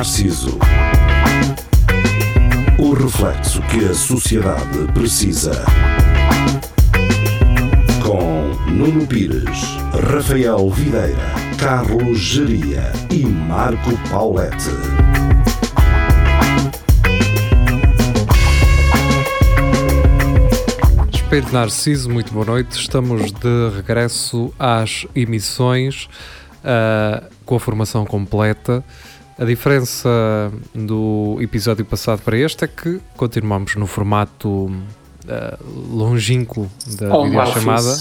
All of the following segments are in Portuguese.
Narciso. O reflexo que a sociedade precisa. Com Nuno Pires, Rafael Videira, Carlos Geria e Marco Paulette. Espírito Narciso, muito boa noite. Estamos de regresso às emissões uh, com a formação completa. A diferença do episódio passado para este é que continuamos no formato uh, longínquo da Oh, videochamada.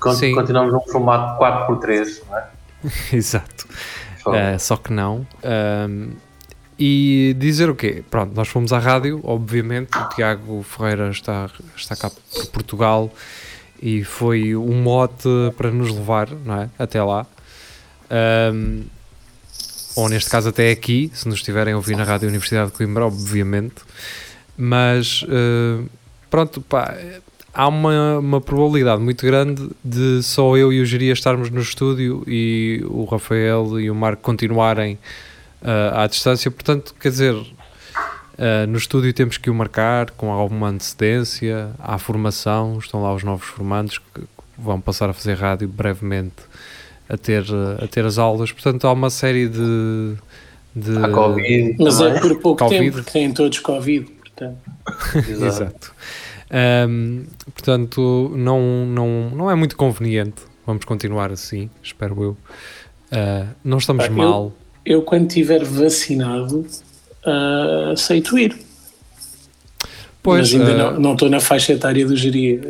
Con-. Continuamos num formato 4x3, não é? Exato. Só- Uh, só que não. Um, e dizer o quê? Pronto, nós fomos à rádio, obviamente. O Tiago Ferreira está, está cá por Portugal e foi um mote para nos levar, não é? Até lá. Um, ou neste caso até aqui, se nos estiverem a ouvir na Rádio Universidade de Coimbra, obviamente. Mas uh, pronto, pá, há uma, uma probabilidade muito grande de só eu e o Geria estarmos no estúdio e o Rafael e o Marco continuarem uh, à distância. Portanto, quer dizer, uh, no estúdio temos que o marcar com alguma antecedência. Há formação, estão lá os novos formandos que vão passar a fazer rádio brevemente a ter, uh, a ter as aulas. Portanto, há uma série de. de A Covid. Mas é por pouco Covid. tempo, porque têm todos Covid, portanto. Exato. Exato. Ahm, portanto, não, não, não é muito conveniente. Vamos continuar assim, espero eu. Ah, não estamos eu- mal. Eu, quando estiver vacinado, ah, aceito ir. Pois, mas ainda ah, não- não estou na faixa etária do geria.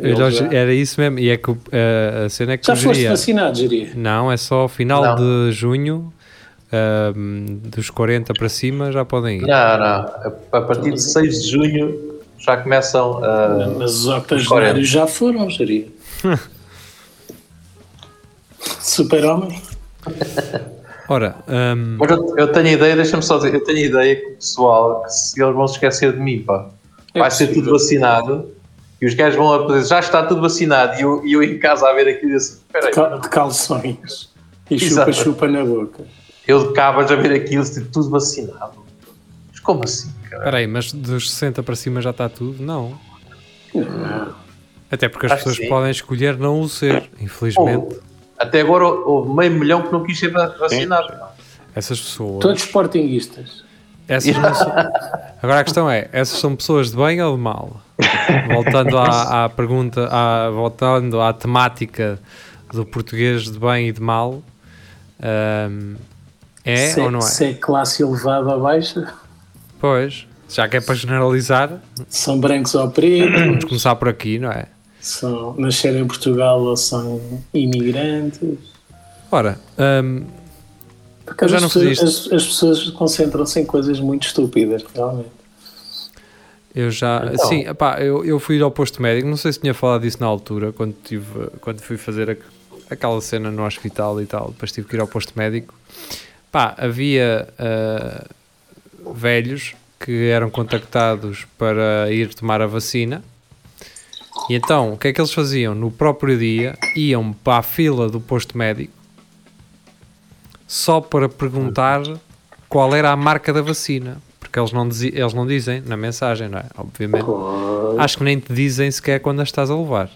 era isso mesmo. E é que ah, a cena é que Já foste geria- vacinado, geria? Não, é só final Não. de junho. ahm, dos 40 para cima já podem ir. Não, não. A partir de 6 de junho já começam a. Mas os Os octogenários já foram, geria. Super-homem? Ora, ahm, Mas eu, eu tenho a ideia, deixa-me só dizer, eu tenho a ideia que o pessoal, que se eles vão se esquecer de mim, pá. É Vai ser possível. tudo vacinado e os gajos vão a dizer, já está tudo vacinado e eu, eu em casa a ver aquilo e assim, espera aí, Ca- De calções. E chupa-chupa na boca. eu de cabas a ver aquilo, assim, tudo vacinado. Mas como assim, cara? espera aí, mas dos 60 para cima já está tudo? Não. Até porque as Acho pessoas sim. podem escolher não o ser, infelizmente. Até agora houve meio milhão que não quis ser va- vacinado. Essas pessoas. Todos sportinguistas. Essas são- Agora a questão é: essas são pessoas de bem ou de mal? Voltando à, à pergunta, à, voltando à temática do português de bem e de mal, ahm, é se, ou não é? se é classe elevada ou baixa, Pois, já que é para generalizar, são brancos ou pretos, vamos começar por aqui, não é? são, nasceram em Portugal ou são imigrantes. Ora, ahm, Porque já as, não pessoas, as, as pessoas concentram-se em coisas muito estúpidas, realmente. eu já. Então. Sim, epá, eu, eu fui ao posto médico, não sei se tinha falado disso na altura, quando, tive, quando fui fazer a- aquela cena no hospital e tal, depois tive que ir ao posto médico. Pá, havia ah, velhos que eram contactados para ir tomar a vacina. E então, o que é que eles faziam? No próprio dia, iam para a fila do posto médico só para perguntar qual era a marca da vacina. Porque eles não, dizi- eles não dizem na mensagem, não é? Obviamente. Acho que nem te dizem sequer quando as estás a levar.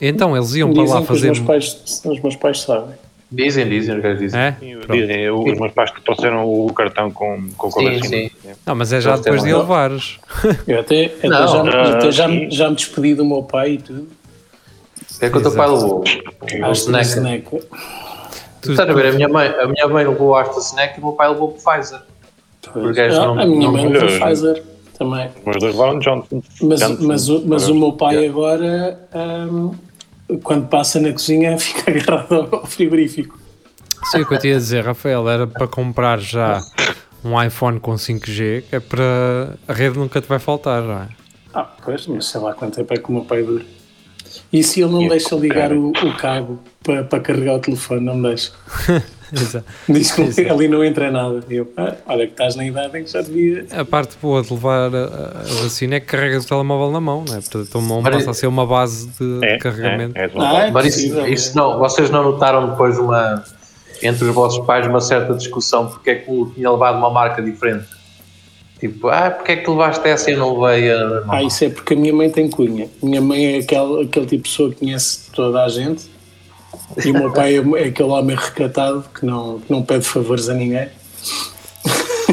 Então eles iam para Dizem lá que os fazer. meus, pais, os meus pais sabem. Dizem, dizem, os gajos dizem. É? Dizem, os meus pais que trouxeram o cartão com, com, com a Sim, vacina. sim. Não, mas é já depois de a levares. Eu até, até Não, já, ah, até já, sim. me- já me despedi do meu pai e tudo. É que o teu pai levou? Acho que snack. snack. Tu- Estás a ver, a minha mãe, a minha mãe levou a AstraZeneca e o meu pai levou o Pfizer. Porque Ah, não- a minha não- mãe levou não- Pfizer também. Dois levaram Johnson. Mas, Johnson. mas, o, mas o meu pai agora, ahm, quando passa na cozinha, fica agarrado ao frigorífico. Sim, o que eu te ia dizer, Rafael, era para comprar já um iPhone com 5G, que é para a rede nunca te vai faltar, não é? Ah, pois, mas sei lá quanto tempo é que o meu pai dura. E se ele não E deixa é ligar cara. o, o cabo para, para carregar o telefone, não me deixa. Diz que Exato. ali não entra nada. E eu, ah, olha que estás na idade em que já devia. A parte boa de levar a, a vacina é que carregas o telemóvel na mão, não é? Portanto, a mão Mas- passa a ser uma base de, de É, carregamento. é, é, Ah, é Mas isso, isso é. não, vocês não notaram depois uma, entre os vossos pais uma certa discussão porque é que o tinha levado uma marca diferente. Tipo, ah, porque é que tu levaste essa e eu não levei a. Ah, normal? isso é porque a minha mãe tem cunha. Minha mãe é aquele, aquele tipo de pessoa que conhece toda a gente. E o meu pai é, é aquele homem recatado que não, que não pede favores a ninguém.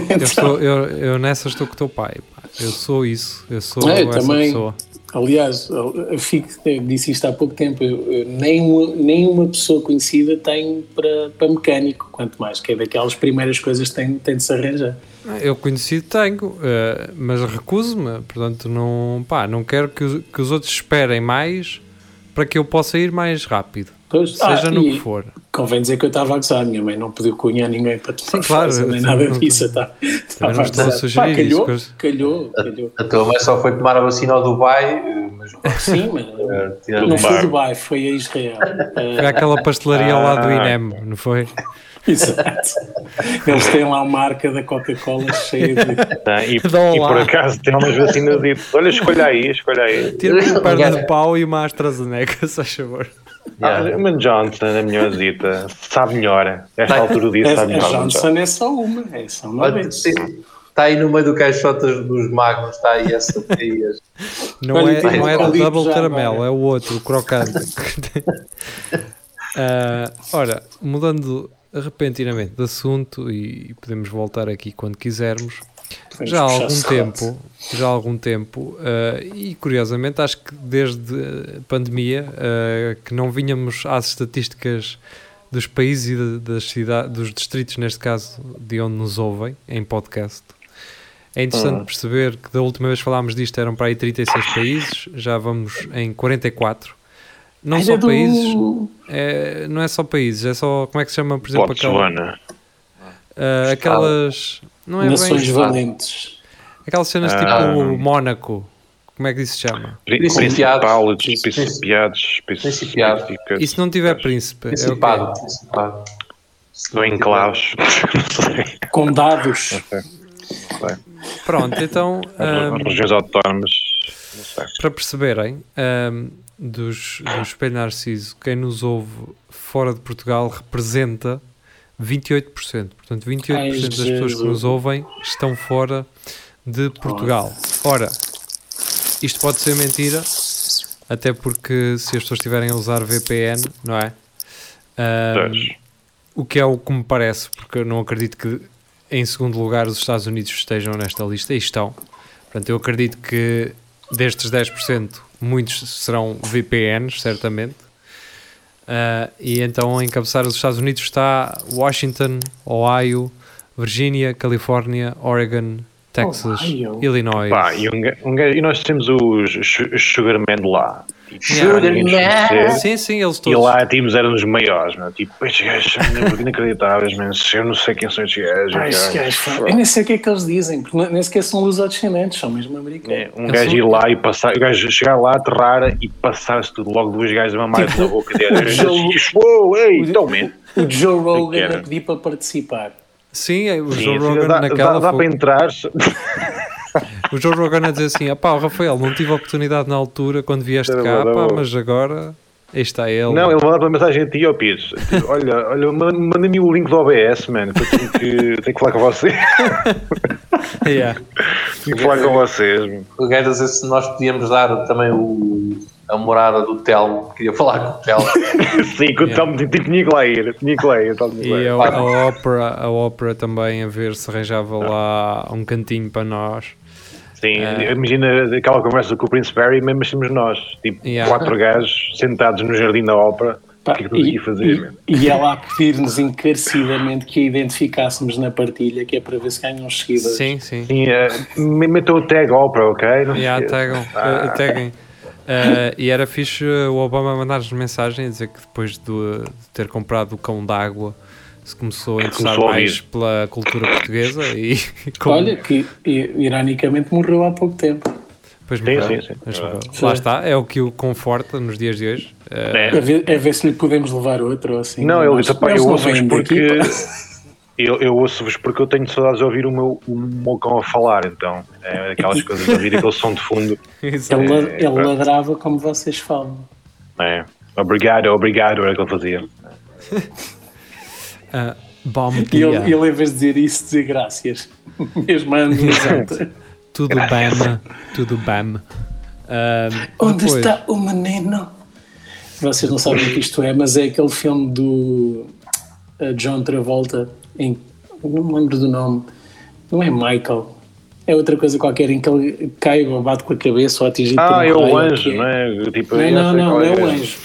Eu, Então, sou, eu, eu nessa estou com o teu pai. Eu sou isso. Eu sou É, eu essa também. pessoa. Aliás, eu eu fico, eu disse isto há pouco tempo, eu, eu, nem, uma, nem uma pessoa conhecida tem para, para mecânico, quanto mais, que é daquelas primeiras coisas que tem, tem de se arranjar. Eu conhecido tenho, eh, mas recuso-me. Portanto, não, pá, não quero que, os- que os outros esperem mais para que eu possa ir mais rápido. Pois, Seja ah, no que for. Convém dizer que eu estava a gozar, a minha mãe não pediu cunha a ninguém para tomar Sim, claro, fase, nem nada disso. Tá, estava não a estou a sugerir Pá, calhou, isso, calhou, calhou. A tua mãe só foi tomar a vacina ao Dubai, eh, mas Sim, mas eh, não foi Dubai. Dubai, foi a Israel. Foi Eh, aquela pastelaria ao lado do Ah. INEM, não foi? exato. Eles têm lá uma marca da Coca-Cola cheia de. Tá, e, um e por acaso tem umas vacinas de olha, escolha aí, escolha aí. Tira-me uma perna de pau e uma AstraZeneca, se faz favor. Ah, uma Johnson, a melhorzita, sabe melhor. Esta Tá. altura do dia A, sabe a melhor. Johnson é só uma, é só uma Olha, vez. Está tá aí no meio do caixote dos magnos, está aí essa Não é, não é um do double já caramelo, agora. é o outro, o crocante. Ah, ora, mudando repentinamente de assunto e podemos voltar aqui quando quisermos. Podemos já há algum tempo, já há algum tempo, ah, e curiosamente acho que desde a pandemia ah, que não vinhamos às estatísticas dos países e das cidades, dos distritos, neste caso, de onde nos ouvem em podcast. É interessante perceber que da última vez que falámos disto eram para aí 36 países, já vamos em 44. Não Ai, só é do- países, é, não é só países, é só, como é que se chama, por exemplo, aquela, ah, aquelas, não é Nações bem, valentes. aquelas cenas Ah. tipo Mónaco, como é que isso se chama? Pri- Principiados. Principados, principiados, Principiados. E se não tiver príncipe? É? Principado, em claus. Não sei. Condados. Pronto, então, As ah, regiões autónomas. Para perceberem, ahm, dos, do Espelho Narciso, quem nos ouve fora de Portugal representa 28%. Portanto, 28% Ai, das pessoas que nos ouvem estão fora de Portugal. Ora, isto pode ser mentira, até porque se as pessoas estiverem a usar VPN, não é? O que é o que me parece, porque eu não acredito que em segundo lugar os Estados Unidos estejam nesta lista e estão. Portanto, eu acredito que destes 10%, muitos serão VPNs, certamente. Ah, e então a encabeçar os Estados Unidos está Washington, Ohio, Virgínia, Califórnia, Oregon, Texas, Ohio. Illinois. Pá, e, um, um e nós temos os su- Sugarman lá. Tipo, Yeah. nos conhecer. Sim, sim, eles E todos. lá tínhamos eram os maiores, meu. tipo, estes gajos são inacreditáveis, man. eu não sei quem são estes gajos. Gajos, pá, eu nem sei o que é que eles dizem, porque nem sequer são lusodescendentes, são mesmo É, americanos. um Eu gajo sou- ir lá e passar, o gajo chegar lá, aterrar e passar-se tudo, logo duas gajas a mamar Tipo, na boca Joe- dele. Uou, ei, o- então, man. O Joe Rogan a pedir para participar. Sim, é, o Sim, Joe Rogan dá, naquela dá, dá foi- para entrar. O Joe Rogan a dizer assim: "Ah pá, Rafael, não tive a oportunidade na altura quando vieste cá, pá, mas agora aí está ele. Não, ele mandava uma mensagem a ti, ó Pires. Tipo, olha, olha, manda- manda-me o link do OBS, mano, que eu tenho que, tenho que falar com você. Yeah. Tenho que falar com vocês. O gajo a dizer se nós podíamos dar também o, a morada do Telmo. Queria falar com o Telmo. Sim, que o Tom tipo, tinha que lá ir, tinha que lá ir. E a, a ópera, a ópera também a ver se arranjava lá um cantinho para nós. Sim, É. imagina aquela conversa com o Prince Barry, mesmo assim nós, tipo, Yeah. quatro gajos sentados no jardim da ópera. Pá, o que é que estamos a fazer, e, e ela a pedir-nos encarecidamente que a identificássemos na partilha, que é para ver se ganham os seguidores. Sim, sim. Sim, me- metam o tag ópera, ok? Não Yeah, tagam, Ah. eh, taguem. Eh, e era fixe o Obama mandar-nos mensagem a dizer que depois de, de ter comprado o cão d'água se começou a interessar Começou a mais pela cultura portuguesa e como- Olha, que ironicamente morreu há pouco tempo. Pois Sim, sim, sim. Mas É morreu. Sim. Lá está, é o que o conforta nos dias de hoje. Eh, A ver, a ver se lhe podemos levar outro ou assim. Não, ele Mas disse, eu ouço-vos vêm porque. Eu, eu ouço-vos porque eu tenho saudades de ouvir o meu, o meu cão a falar, então. É aquelas coisas de ouvir aquele som de fundo. Ele, É, ele pá. ladrava como vocês falam. É. Obrigado, obrigado, era o que ele fazia. Ah, bom E dia. ele, ele, em vez de dizer isso, dizer graças. Mesmo. Exato. Tudo bem, tudo bem. Ah, Onde depois- está o menino? Vocês não sabem o que isto é, mas é aquele filme do uh, John Travolta, em, não me lembro do nome, não é Michael, é outra coisa qualquer em que ele cai ou bate com a cabeça ou atingido por um Ah, é o anjo, que não é? Tipo, Não, não, não, não é o anjo.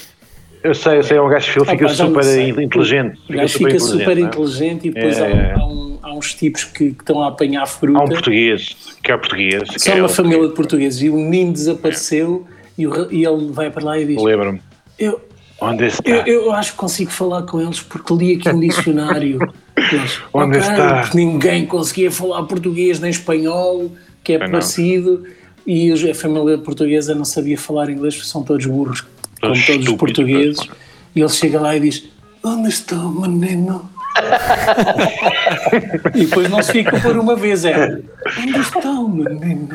Eu sei, eu sei, é um gajo que Ah, fica super inteligente. O gajo fica super é? inteligente e depois É, há, é. há um- há uns tipos que, que estão a apanhar fruta. Há um português, que é português. que é uma família de portugueses e o menino desapareceu e, o e ele vai para lá e diz: Lembro-me. Eu, Onde está? Eu, eu acho que consigo falar com eles porque li aqui um dicionário. Onde "Ok", está? porque ninguém conseguia falar português nem espanhol, que é parecido, e a família portuguesa não sabia falar inglês, porque são todos burros, como Todos todos os portugueses. E ele chega lá e diz: Onde está o menino? E depois não se fica por uma vez, é Onde está o menino?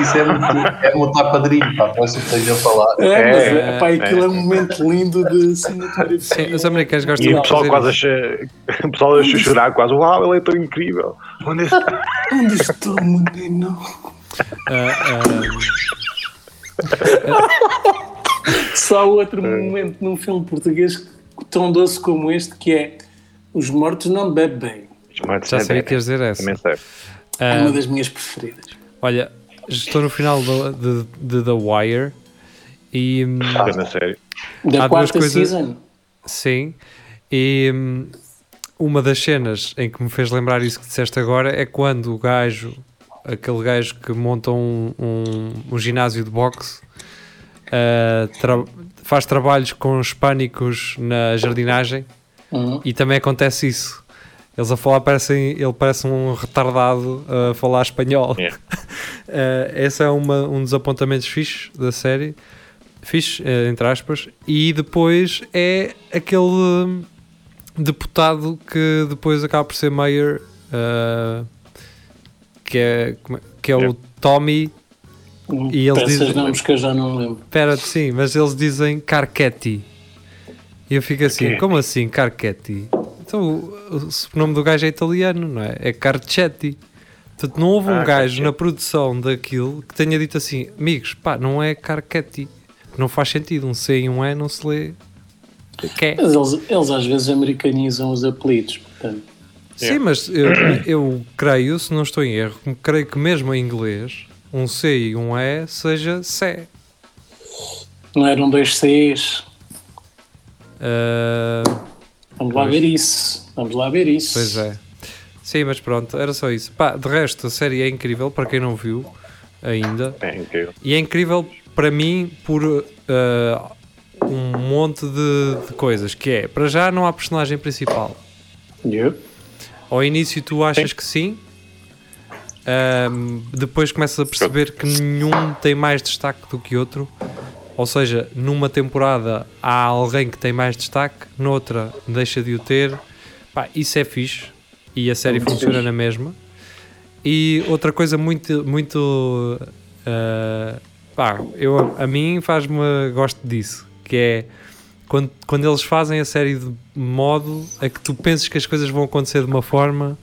Isso é muito, é muito a padrinho, pá, parece que esteja a falar. É, mas É, é, pá, aquilo é um momento lindo de assinatura. Sim, os americanos gostam E de o pessoal quase a, o pessoal a chorar quase. Uau, ele é tão incrível. Onde está? Onde está o menino? Ah, Só outro momento num filme português tão doce como este que é Os Mortos Não Bebem. ah, já sabia que ias dizer essa. Também sei. É Ah, uma das minhas preferidas. olha, estou no final do- de, de The Wire e hum, Na série. Da Há duas quarta coisas- season. sim, e hum, uma das cenas em que me fez lembrar isso que disseste agora é quando o gajo, aquele gajo que monta um, um, um ginásio de boxe, ah, tra- faz trabalhos com os pânicos na jardinagem Uhum. e também acontece isso. Eles a falar parecem, ele parece um retardado a falar espanhol. Yeah. Eh, esse é uma, um dos apontamentos fixos da série, fixe, eh, entre aspas, e depois é aquele deputado que depois acaba por ser mayor, eh, que é, é- que é o Yeah. Tommy. E eles dizem- nomes que eu já não lembro. Espera, sim, mas eles dizem Carchetti. E eu fico assim, Carchetti. como assim Carchetti? Então o, o nome do gajo é italiano, não é? É Carchetti. Portanto, não houve um Ah, gajo Carchetti. na produção daquilo que tenha dito assim, amigos, pá, não é Carchetti. Não faz sentido, um C e um E não se lê. Que é. Mas eles, eles às vezes americanizam os apelidos. Portanto, Sim, mas eu, eu creio, se não estou em erro, creio que mesmo em inglês, um C e um E seja C. não eram dois Cs. Ah, Vamos lá Pois. ver isso. Vamos lá ver isso. Pois é. Sim, mas pronto, era só isso. Pá, de resto, a série é incrível para quem não viu ainda. É incrível. E é incrível para mim por ah, um monte de, de coisas. Que é, para já não há personagem principal. Yep. Ao início tu achas que sim. Ahm, depois começas a perceber que nenhum tem mais destaque do que outro. Ou seja, numa temporada há alguém que tem mais destaque, noutra deixa de o ter. Pá, isso é fixe. E a série Muito funciona fixe. na mesma. E outra coisa muito, muito ah, pá, eu, a mim faz-me gosto disso, que é quando, quando eles fazem a série de modo a que tu penses que as coisas vão acontecer de uma forma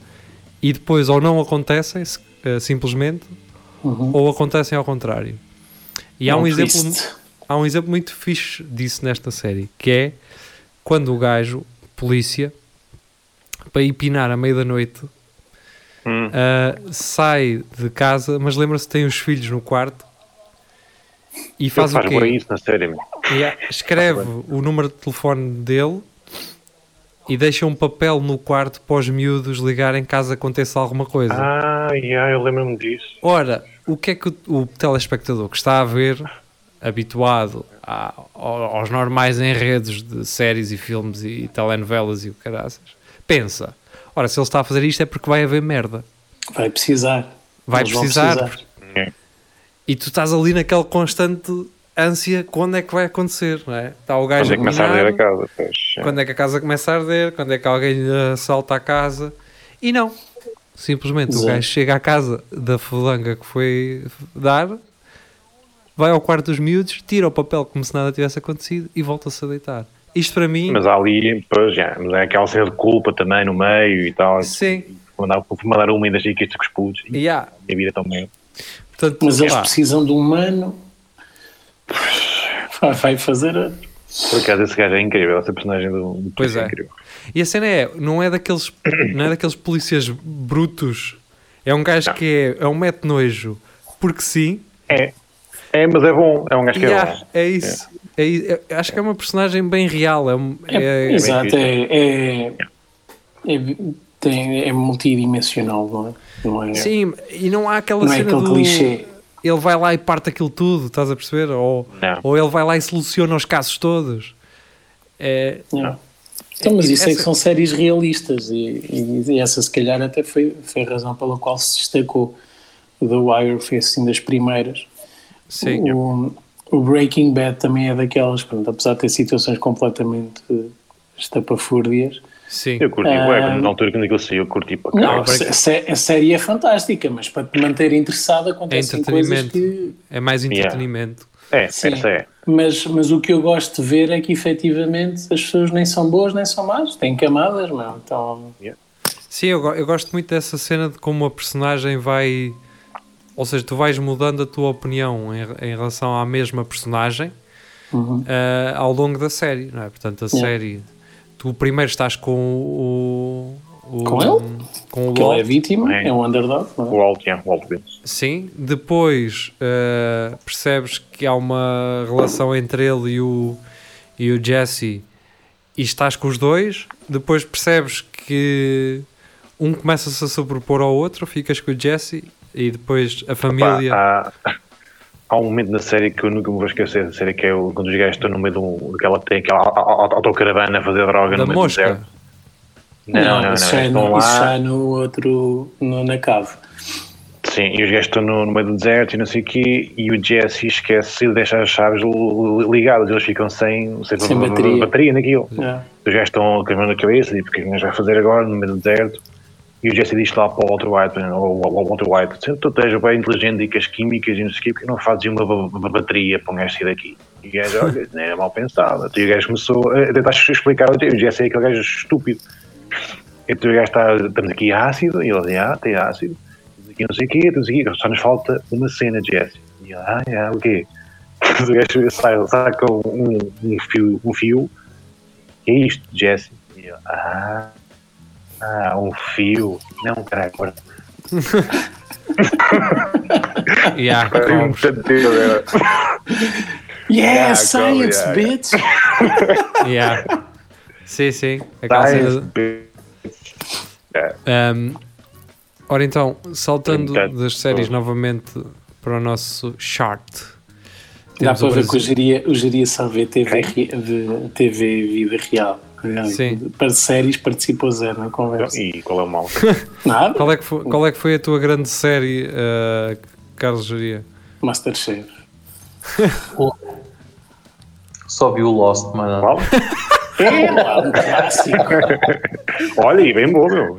e depois ou não acontecem eh, simplesmente Uhum. ou acontecem ao contrário. E há É um, um exemplo. Há um exemplo muito fixe disso nesta série, que é quando o gajo, polícia, para ir pinar à meia da noite, Hum. ah, sai de casa, mas lembra-se que tem os filhos no quarto e faz Ele o faz quê? isso na série. meu. Yeah, escreve o número de telefone dele e deixa um papel no quarto para os miúdos ligarem caso aconteça alguma coisa. Ah, yeah, eu lembro-me disso. Ora, o que é que o, o telespectador que está a ver, habituado a- ao- aos normais enredos de séries e filmes e telenovelas e o caraças, pensa: ora, se ele está a fazer isto é porque vai haver merda. Vai precisar. Vai Eles vão precisar, E tu estás ali naquela constante ânsia quando é que vai acontecer, não é? Está o gajo Quando é que começa a arder a casa? Pois, é. quando é que a casa começa a arder, quando é que alguém assalta a casa. E não. Simplesmente o Exato. gajo chega à casa da fulanga que foi dar, vai ao quarto dos miúdos, tira o papel como se nada tivesse acontecido e volta-se a deitar. isto para mim, Mas há ali, pois, já, mas é aquela cena de culpa também no meio e tal. sim, Vou mandar, vou mandar uma e aqui estes com os putos. E yeah. a vida tão bem. Portanto, Mas eles pá, precisam de um humano. Vai- fazer. a- Por acaso esse gajo é incrível, esse personagem do, do Pois Twist é. incrível. E a cena é, não é daqueles, não é daqueles polícias brutos. É um gajo que é, é um mete nojo. Porque sim. É, é, mas é bom, é um gajo que é bom. é isso. É i- é- acho que é uma personagem bem real. É, um- É, é- exato, é, é, é, tem- é multidimensional, não é? Não é, Sim, e não há aquela não é cena aquele do. clichê. Ele vai lá e parte aquilo tudo, estás a perceber? Ou, Não. ou ele vai lá e soluciona os casos todos. É, Não. Então, mas isso é que Essa- são séries realistas e, e- e essa se calhar até foi, foi a razão pela qual se destacou. The Wire foi assim das primeiras. Sim. O, o Breaking Bad também é daquelas, pronto, apesar de ter situações completamente estapafúrdias. Sim. Eu curti, Ah. ué, quando- na altura quando aquilo saiu, eu curti para Não, cá. a, sé- a série é fantástica, mas para te manter interessado acontecem coisas entretenimento. que É mais entretenimento. É, Sim. essa é. Mas, mas o que eu gosto de ver é que efetivamente as pessoas nem são boas nem são más, têm camadas, meu. Então, Sim, eu, eu gosto muito dessa cena de como a personagem vai. Ou seja, tu vais mudando a tua opinião em, em relação à mesma personagem uhum. ah, ao longo da série, não é? Portanto, a Yeah. série. Tu primeiro estás com o. o- Com ele? Com o que ele é Walt, vítima, É. é um underdog, não O é? Walt, yeah, o Walt. Sim. Depois ah, percebes que há uma relação entre ele e o, e o Jesse e estás com os dois. Depois percebes que um começa-se a sobrepor ao outro, ficas com o Jesse e depois a família. Pá, há, há um momento na série que eu nunca me vou esquecer da série que é o, quando os gajos estão no meio de um, daquela, tem aquela au- au- autocaravana a fazer droga da no meio do mosca. deserto. Não, não, não, isso, já é no, isso já é no outro, no, na cave. sim, e os gajos estão no, no meio do deserto e não sei o quê, e o Jesse esquece de deixar as chaves li- li- ligadas, eles ficam sem, sem, Sem bateria. bateria naquilo. É. Os gajos estão com a mão na cabeça, e porque é que nós vai fazer agora no meio do deserto? E o Jesse diz lá para o Walter White, ou o Walter White, se tu tens bem inteligente e com as químicas e não sei o quê, porque não fazes uma ba- ba- bateria para um gajo sair daqui? E o gajo, olha, não era mal pensado. E o gajo começou a tentar explicar, o Jesse é aquele gajo estúpido. Então o gajo está, estamos aqui ácido, e ele diz, ah, tem ácido, aqui não sei o quê, temos aqui, só nos falta uma cena, Jesse. E ele, ah, é, o quê? O gajo sai, saca um, um fio, um fio, que é isto, Jesse? E eu, ah, ah, um fio. Não, caralho, agora. Yeah. Yeah, Yeah, science, yeah. bitch! Yeah. Sim, sim. Aquela cena de- Um, ora então, saltando das séries oh. novamente para o nosso chart. Dá para ver que o Brasil. geria, geria só vê TV, de TV vida real. Sim. Para séries participou zero na conversa. E qual é o mal? Nada? Qual é, que foi, qual é que foi a tua grande série, uh, Carlos Geria? Masterchef. Só vi o Lost, mano. Qual? É um clássico. Olha, e bem bom, meu.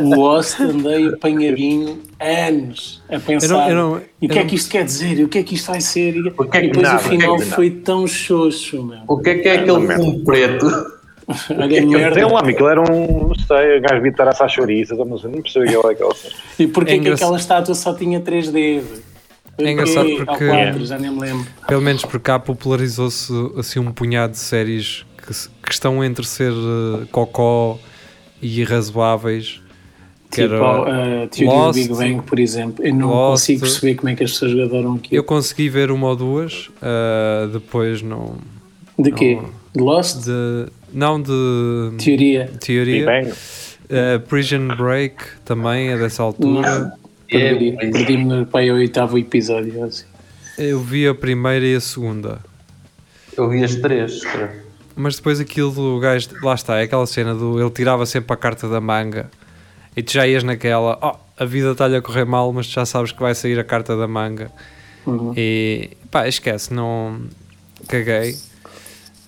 O Lost andei apanhadinho anos a pensar. Eu não- eu não- e o que eu é não- que isto quer dizer? E o que é que isto vai ser? E, O que é que e depois nada, o o que é final que foi tão xoxo, meu. O que é que é aquele fumo preto? Sei lá, aquilo era um, não sei, um gajo devia estar a assar chouriças, eu não sei, não percebo aquilo é aquela. E porquê É que aquela estátua só tinha 3D? É engraçado porque- 4, já nem me lembro. Pelo menos por cá popularizou-se assim um punhado de séries que, que estão entre ser uh, cocó e irrazoáveis. Que Tipo, era, a teoria Lost, do Big Bang, por exemplo. Eu não Lost. consigo perceber como é que as pessoas adoram aquilo. eu consegui ver uma ou duas, uh, depois não. De quê? não- De Lost? De, não de Teoria. Teoria. bem, Uh, Prison Break também é dessa altura. É, mas- Perdi-me no pai ao oitavo episódio. Assim. Eu vi a primeira e a segunda. Eu vi as três. cara. Mas depois aquilo do gajo, lá está, é aquela cena do ele tirava sempre a carta da manga e tu já ias naquela, oh, a vida está-lhe a correr mal, mas tu já sabes que vai sair a carta da manga Uhum. e pá, esquece, não caguei.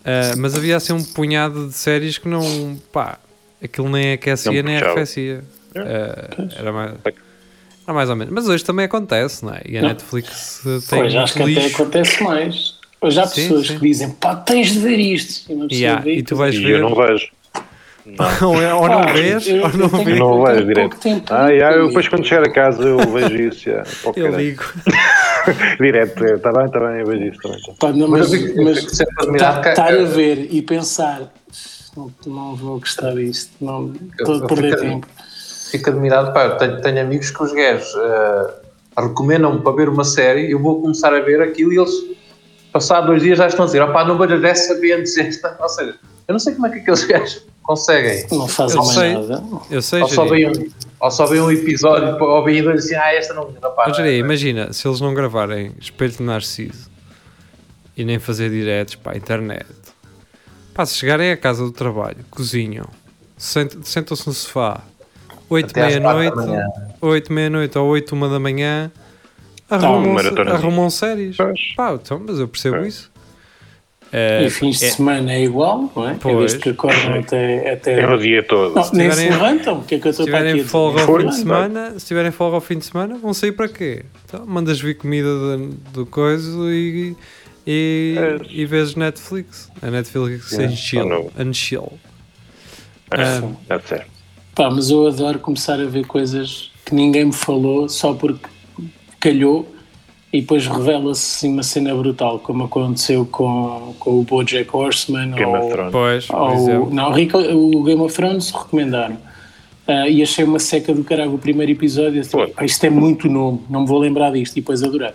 Ah, mas havia assim um punhado de séries que não, pá, aquilo nem aquecia Não nem arrefecia. Ah, era, mais, era mais ou menos. Mas hoje também acontece, não é? E a Não. Netflix tem Pois, acho que muito até lixo. acontece mais. Hoje há Sim, pessoas sim. que dizem, pá, tens de ver isto. E pessoa Yeah, vê e tu vais E ver. eu não vejo. Ou, é- ou não vês, eu- ou eu não tenho- vês. Não eu vejo direto. pouco tempo Ah, yeah, eu depois quando chegar a casa eu vejo isso. Yeah. Eu caralho. ligo. Direto, está bem, está bem, eu vejo isso também. Pá, não, Mas mas, eu fico- mas fico sempre admirado que- estar a ver e pensar, não, não vou gostar disto, não estou a eu perder fico- tempo. Fico admirado, pá, eu tenho, tenho amigos que os gajos eh, recomendam-me para ver uma série, eu vou começar a ver aquilo e eles, passado dois dias, já estão a dizer, opá, não vejo dessa bem antes esta. Ou seja, eu não sei como é que aqueles gajos conseguem. Não fazem Eu mais sei. nada. Eu sei, Ou só, veem, um- ou só veem um episódio ou veem dois assim, ah, esta não rapaz. Mas, Jeria, imagina, se eles não gravarem Espelho de Narciso e nem fazer diretos para a internet, pá, se chegarem à casa do trabalho, cozinham, sent- sentam-se no sofá, 8 Até às quatro meia-noite, da manhã. 8 meia-noite ou 8 uma da manhã, Tá, arrumam, arrumam séries. Pá, então, mas eu percebo Pois. isso. É, E fins de é- semana é igual, não é? É Pois. desde que acordam até. até... É o dia todo. Não, nem se tiverem- levantam, o que é que eu Se estou para aqui a tiverem dizer? folga ao fim de semana, se tiverem folga ao fim de semana, vão sair para quê? Então, mandas vir comida de- do coisa e, e, É. e vês Netflix. A Netflix Yeah. em chill. Oh, and chill. É, é certo. Pá, mas eu adoro começar a ver coisas que ninguém me falou só porque calhou e depois revela-se assim, uma cena brutal, como aconteceu com, com o Bojack Horseman Game ou, of Thrones. Pois, ou- não, o Game of Thrones recomendaram. Ah, e achei uma seca do caralho o primeiro episódio. Pô. "Pá, isto é muito novo, não me vou lembrar disto. E depois adorei.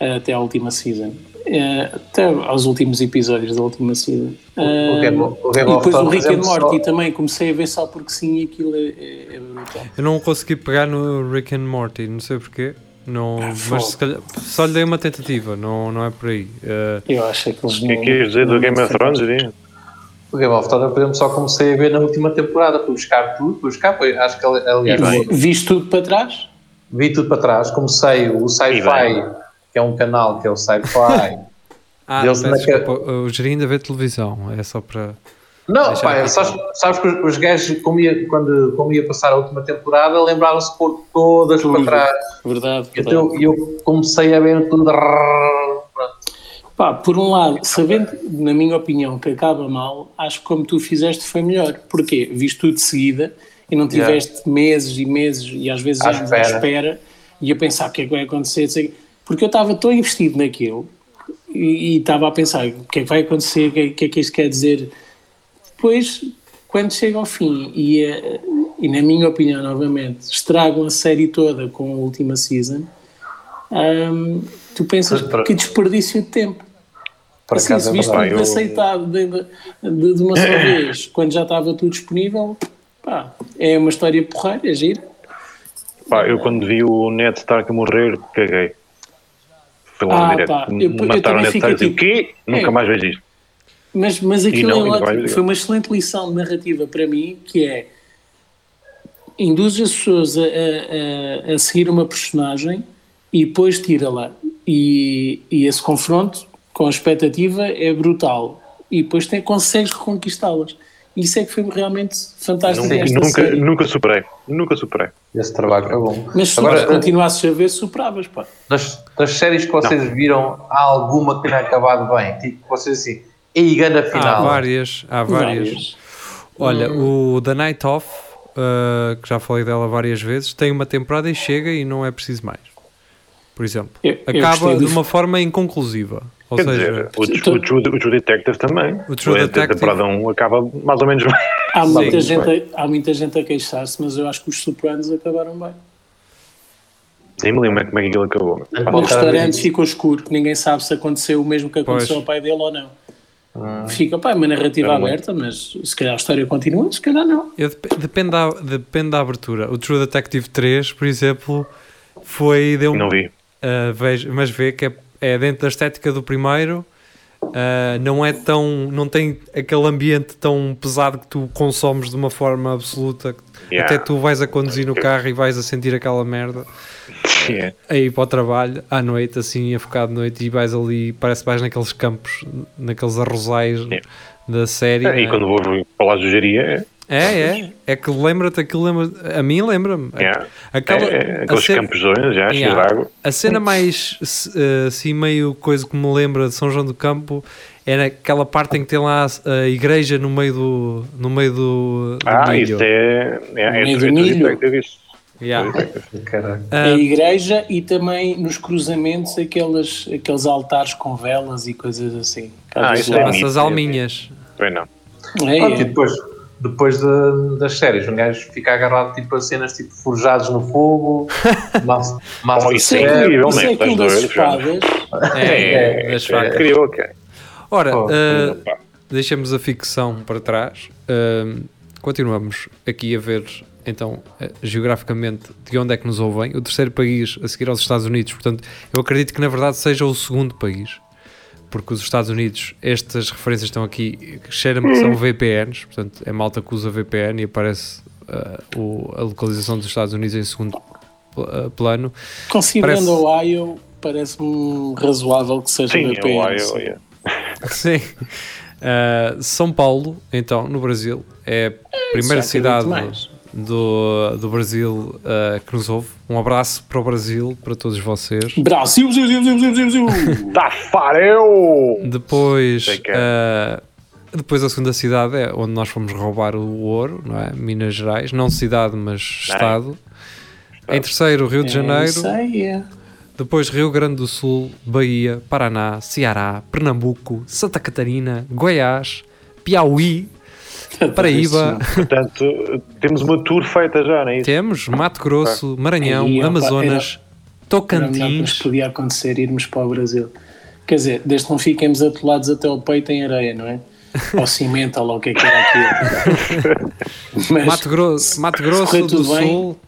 Ah, até à última season. Ah, até aos últimos episódios da última season. o Game o Game e depois o Rick and Morty só- também comecei a ver só porque sim e aquilo é, é, é brutal. Eu não consegui pegar no Rick and Morty, não sei porquê. Não, Ah, mas se calhar, só lhe dei uma tentativa, não, não é por aí. Uh, Eu acho que eles O que é que queres dizer do Game of Thrones? Iria? O Game of Thrones, por exemplo, só comecei a ver na última temporada, para buscar tudo, para buscar, foi, acho que aliás, bem. Viste tudo para trás? vi tudo para trás, comecei o Sci-Fi, que é um canal que é o Sci-Fi. ah, na desculpa, o ainda vê televisão, é só para. Não, eu sabes, sabes que os- os gajos, como ia, quando, como ia passar a última temporada, lembraram-se pôr todas Tudo. para trás. Verdade. verdade. Então eu comecei a ver tudo. Pá, por um lado, sabendo, na minha opinião, que acaba mal, acho que como tu fizeste foi melhor. Porquê? Viste tudo de seguida e não Yeah. tiveste meses e meses e às vezes À anos à espera. e a pensar o que é que vai acontecer. Porque eu estava tão investido naquilo e e estava a pensar o que é que vai acontecer, o que é, o que é que isto quer dizer. Depois, quando chega ao fim e, eh, e na minha opinião, novamente, estragam a série toda com a última season, hum, tu pensas para- que desperdício de tempo. Por Assim, se viste eu- aceitado de, de- de uma só vez, quando já estava tudo disponível, pá, é uma história porreira, é gira. Pá, eu quando vi o Ned Stark a morrer, caguei. Foi lá Ah, direto. pá, eu- eu Mataram também o Ned Stark. tipo- O quê? Nunca É. mais vejo isto. Mas, mas aquilo não, é não ótimo. Foi uma excelente lição de narrativa para mim, que é induz as pessoas a, a- a- a seguir uma personagem e depois tira-la. E, e esse confronto com a expectativa é brutal. E depois tem, consegues reconquistá-las. Isso é que foi realmente fantástico Nunca, série. nunca superei. Nunca superei. Esse trabalho é bom. Mas se Agora, tu continuasses a ver, superavas, pá. das, das séries que vocês viram, há alguma que tenha acabado bem? Tipo, vocês assim, e Há final. várias, há várias. Várias. Olha, o The Night Off, uh, que já falei dela várias vezes, tem uma temporada e chega e não é preciso mais. Por exemplo, Eu- eu acaba de uma forma inconclusiva. Ou Quer seja, dizer, o, o, True, o True Detective também. O True A Detective- temporada 1 acaba mais ou menos bem. Há muita, Sim, gente a, há muita gente a queixar-se, mas eu acho que os Sopranos acabaram bem. Nem me lembro como é que aquilo acabou. O a restaurante ficou escuro, que ninguém sabe se aconteceu o mesmo que aconteceu Pois. ao pai dele ou não. Fica, pá, é uma narrativa É muito. aberta, mas se calhar a história continua, se calhar não. eu dep- depende, da, depende da abertura. O True Detective 3, por exemplo, foi. Deu, Não vi. Uh, vejo, mas vê que é, é dentro da estética do primeiro, uh, não é tão, não tem aquele ambiente tão pesado que tu consomes de uma forma absoluta. Yeah. Até tu vais a conduzir no carro e vais a sentir aquela merda Yeah. a ir para o trabalho à noite, assim, a focar de noite e vais ali, parece que vais naqueles campos, naqueles arrozais Yeah. da série. É, E né? quando vou para lá Jogaria, é É, é. É que lembra-te aquilo, lembra a mim lembra-me. Yeah. Aquela, É, é, a aqueles cena- campesões, já, de Yeah. A cena mais eh, assim, meio coisa que me lembra de São João do Campo era aquela parte em que tem lá a, a igreja no meio do, no meio do, do Ah, milho. isso é. É, é, é, é, milho. é, é, isso. Yeah. Caralho. Ah, A igreja e também nos cruzamentos aqueles, aqueles altares com velas e coisas assim. Ah, isso é é. alminhas. Pois não. É, Pronto, e é. depois, depois da- das séries, um gajo fica agarrado tipo, a cenas tipo forjados no fogo, massa, massa Oh, de isso é ferro. incrível, é man, aquilo das espadas. É, É, das é. facas. Incrível, ok. Ora, Oh, Pá. deixemos a ficção para trás. Ahm, continuamos aqui a ver, então, eh, geograficamente, de onde é que nos ouvem. O terceiro país a seguir aos Estados Unidos. Portanto, eu acredito que na verdade seja o segundo país. Porque os Estados Unidos, estas referências estão aqui, cheira-me que são VPNs. Portanto, é malta que usa VPN e aparece ah, o- a localização dos Estados Unidos em segundo ah, plano. Considerando Parece- Ohio, parece-me razoável que seja Sim, VPN. eu, eu, sim. Uh, São Paulo, então, no Brasil, é a primeira já cidade mais. Do, do Brasil uh, que nos ouve. Um abraço para o Brasil, para todos vocês. Brasil, Brasil, Brasil, Brasil, Brasil. Tafarel! Depois, Sei que uh, depois a segunda cidade é onde nós fomos roubar o ouro, não é? Minas Gerais, não cidade, mas estado. Em terceiro, Rio de É, Janeiro. É. Depois Rio Grande do Sul, Bahia, Paraná, Ceará, Pernambuco, Santa Catarina, Goiás, Piauí, Paraíba. Portanto, temos uma tour feita já, não é isso? Temos Mato Grosso, Maranhão, Aí, opa, Amazonas, Era o melhor que nos Tocantins. podia acontecer irmos para o Brasil. Quer dizer, desde que não fiquemos atolados até ao peito em areia, não é? Ou cimento, ou lá o que é que era aquilo. Mas Mato Grosso, Mato Grosso do bem- Sul,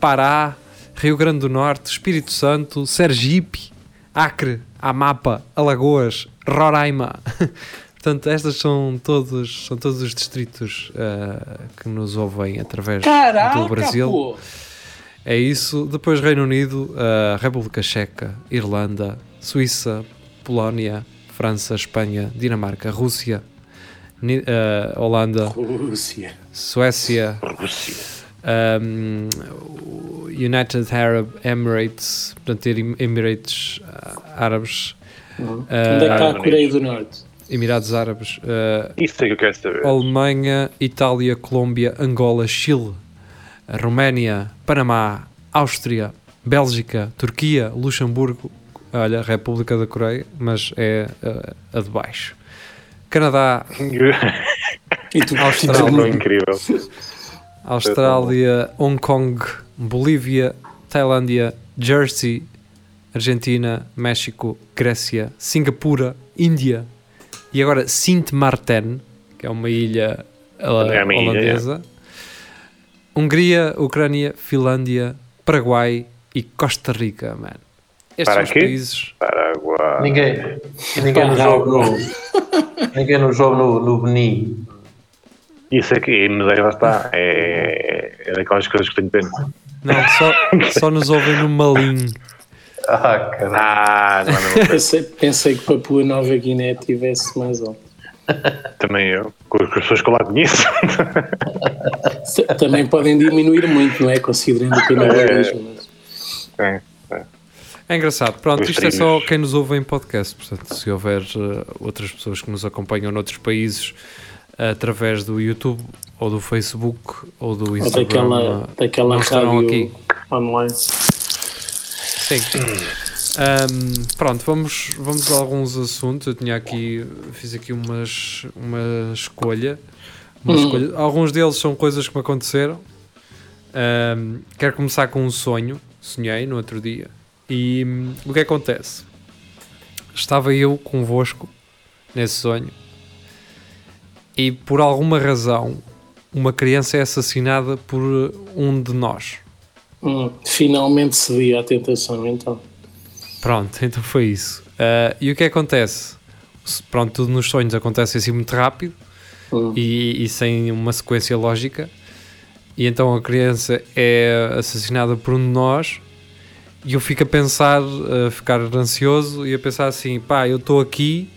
Pará, Rio Grande do Norte, Espírito Santo, Sergipe, Acre, Amapa, Alagoas, Roraima. Portanto, estas são todos, são todos os distritos ah, que nos ouvem através Caraca, do Brasil. pô! É isso. Depois Reino Unido, a República Checa, Irlanda, Suíça, Polónia, França, Espanha, Dinamarca, Rússia, Ni- eh, Holanda, Rússia. Suécia, Rússia. um, United Arab Emirates, portanto, Emirates Árabes, Onde ah, é que está a Coreia do Norte? Emirados Árabes, ah, Isso é que eu quero saber. Alemanha, Itália, Colômbia, Angola, Chile, Roménia, Panamá, Áustria, Bélgica, Turquia, Luxemburgo, olha, República da Coreia, mas é uh, a de baixo. Canadá, Austrália. Algo incrível. Austrália, Hong Kong, Bolívia, Tailândia, Jersey, Argentina, México, Grécia, Singapura, Índia e agora Sint Maarten, que é uma ilha uh, É uma ilha, holandesa. Hungria, Ucrânia, Finlândia, Paraguai e Costa Rica, man. Estes Para são os quê? países. Ninguém, Paraguai. ninguém no jogo no, ninguém no jogo no, no Benin. Isso aqui, mas aí lá está. É, é daquelas coisas que tenho pena. Não, só, só nos ouvem no Malim. Ah, caralho. Ah, não, não. Pensei, pensei que Papua Nova Guiné tivesse mais alto. Também eu. Com as pessoas que eu lá conheço. Também podem diminuir muito, não é? Considerando o canibalismo. mas- É. É engraçado. Pronto, Os isto é só quem nos ouve em podcast. Portanto, se houver eh, outras pessoas que nos acompanham noutros países eh, através do YouTube ou do Facebook ou do Ou Instagram, daquela, eh, daquela não estarão rádio aqui. online. Sim. Ahm, pronto, vamos, vamos a alguns assuntos. Eu tinha aqui, fiz aqui umas, uma escolha. Uma Hum. escolha. Alguns deles são coisas que me aconteceram. Ahm, quero começar com um sonho. Sonhei no outro dia. E hum, o que acontece? Estava eu convosco nesse sonho e por alguma razão uma criança é assassinada por um de nós. Hum, finalmente cedi à tentação, então. Pronto, então foi isso. Ah, e o que acontece? Pronto, tudo nos sonhos acontece assim muito rápido Hum. e, e sem uma sequência lógica. E então a criança é assassinada por um de nós e eu fico a pensar, a ficar ansioso e a pensar assim: pá, eu estou aqui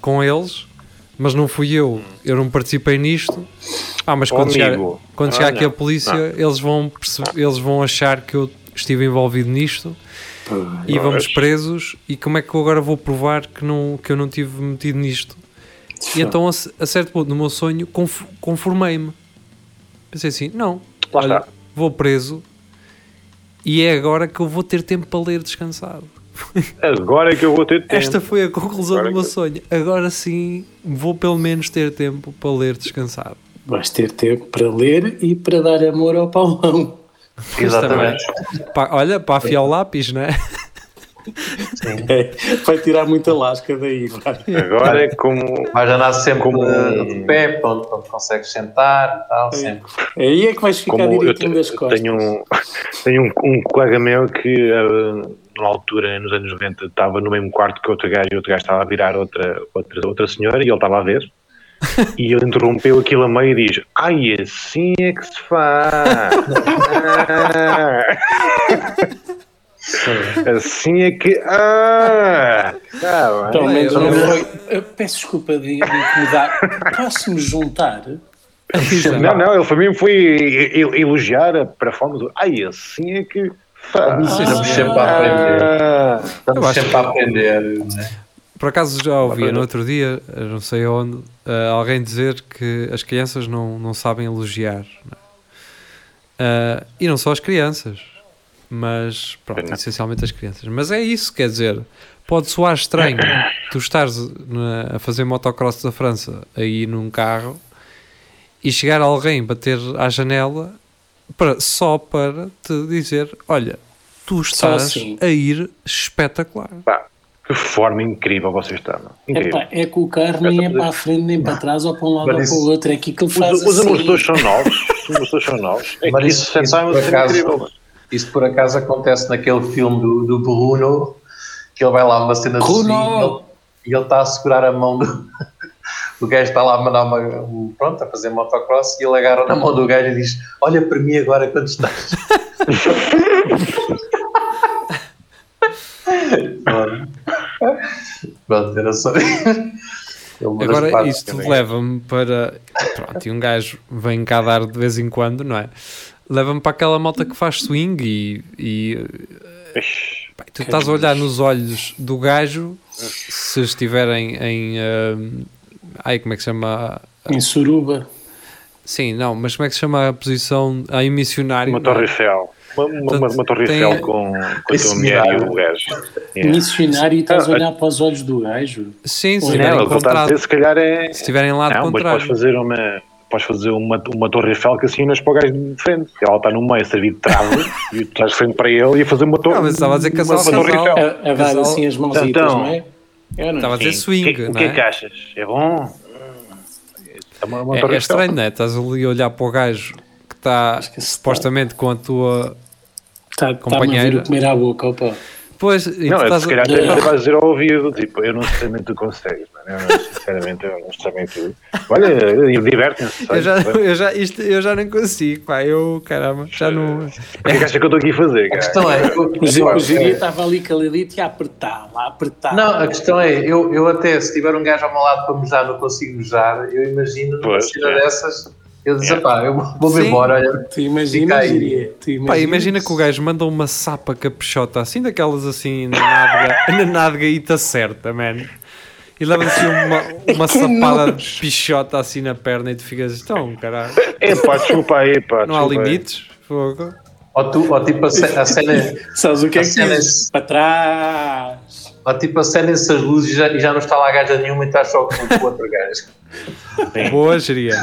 com eles, mas não fui eu, eu não participei nisto. Ah, mas quando chegar, amigo. quando Ah, chegar aqui a não. polícia, eles vão, eles vão achar que eu estive envolvido nisto e vamos presos. E como é que eu agora vou provar que, não, que eu não tive metido nisto? E então, a, a certo ponto no meu sonho, conf- conformei-me. Pensei assim: não, olha, vou preso e é agora que eu vou ter tempo para ler descansado. Agora é que eu vou ter tempo. Esta foi a conclusão Agora do meu que- sonho. Agora sim vou pelo menos ter tempo para ler descansado. Vais ter tempo para ler e para dar amor ao Paulão. Exatamente. Pá, olha, para afiar o lápis, não é? É, vai tirar muita lasca daí. vai. Agora é como. Vais andar sempre Como- de pé, onde, onde consegues sentar e tal, sempre. Aí é que vais ficar como direitinho das costas. tenho, um, tenho um, um colega meu que eh, na altura, nos anos 90, estava no mesmo quarto que outro gajo e outro gajo estava a virar outra, outra, outra senhora e ele estava a ver. E ele interrompeu aquilo a meio e diz: Ai, assim é que se faz. Ah. assim é que. Ah! Tá Então, eu- eu- eu peço desculpa de, de incomodar. Posso-me juntar? Não, não, ele foi mesmo foi elogiar a performance. do, Ai, assim é que. Estamos sempre a aprender. Ah. Estamos Eu acho sempre a aprender. né? Por acaso já ouvi no outro dia, não sei onde, eh, alguém dizer que as crianças não, não sabem elogiar. não é? Eh, e não só as crianças, mas pronto, essencialmente as crianças. Mas é isso, quer dizer, pode soar estranho tu estares na- a fazer motocross da França aí num carro e chegar alguém bater à janela para, só para te dizer: Olha, tu estás assim. a ir espetacular. Pá, que forma incrível você está. Incrível. Epá, é que o carro nem é para a frente, nem para trás, ou para um lado Mas ou para o outro. É aqui que ele Os, faz os assim. amortecedores são novos. Os amortecedores são novos. É Mas isso- isso isso sentar por é acaso- incrível. Isso por acaso acontece naquele filme do, do Bruno, que ele vai lá uma cena de Bruno! e e ele está a segurar a mão do. O gajo está lá a mandar uma. um- Pronto, a fazer motocross e ele agarra na mão do gajo e diz: Olha para mim agora quando estás. Pronto. Pronto, era só. Agora, isto leva-me para. Pronto, e um gajo vem cá dar de vez em quando, não é? Leva-me para aquela malta que faz swing e. e pá, tu estás a olhar nos olhos do gajo se estiverem em. ahm, ai, como é que se chama? Em Suruba. Sim, não, mas como é que se chama a posição? Aí, missionário. Uma é? torre Eiffel. Uma, uma, uma, Portanto, uma torre tem- Eiffel com, com a tua mulher e o gajo. Yeah. Missionário e estás a Ah, olhar para os olhos do gajo. Sim, se Não, estiverem Não, a contrário. dizer, se calhar é. Se estiverem lá de Não, mas contrário. podes fazer uma. Podes fazer uma, uma torre Eiffel que assim olhas para o gajo de frente. Ela está no meio a servir de trave e tu estás de frente para ele e a fazer uma torre. Não, mas estava a dizer uma, casal, uma torre casal. Eiffel. A, a dar Casal- assim as mãozitas, Então, não é? Eu não. Estava a dizer swing, O que, o não que é é? que achas? É bom? É uma, uma É, é estranho, não é? Estás ali a olhar para o gajo que está que supostamente com a tua. Está-me a vir companheira. o comer à boca, opa. Pois, e Não, tu é, estás se a- calhar até até vais dizer ao ouvido, tipo, eu não sei tu consegues, mano. Eu, sinceramente, eu não sei bem tudo. Olha, divertem-se. Eu já, eu, já, isto, eu já nem consigo, pá, eu, caramba, já não... O que é que achas que eu estou aqui a fazer, A cara? questão é. eu- O Giria estava ali caladito e a apertar, lá a apertar. Não, a questão é, eu, eu até, se tiver um gajo ao meu lado para mejar, não consigo mejar, eu imagino numa cena é. dessas, eu disse, É. pá, eu vou-me Sim. embora, olha, Tu? Tu imaginas? Pá, imagina que o gajo manda uma sapa caprichota, assim daquelas assim, na nádega, na nádegaíta certa, man. E leva assim uma, uma sapada nojo. de pichota assim na perna e tu ficas, então, caralho, É pá, desculpa aí, pá. não há limites, fogo. ou, tu, ou tipo a, a cena, Sabes o que é que A cena é-? Para trás. Ou tipo acendem-se as luzes e já, e já não está lá gaja nenhuma e está só com o outro gajo. Boa, geria.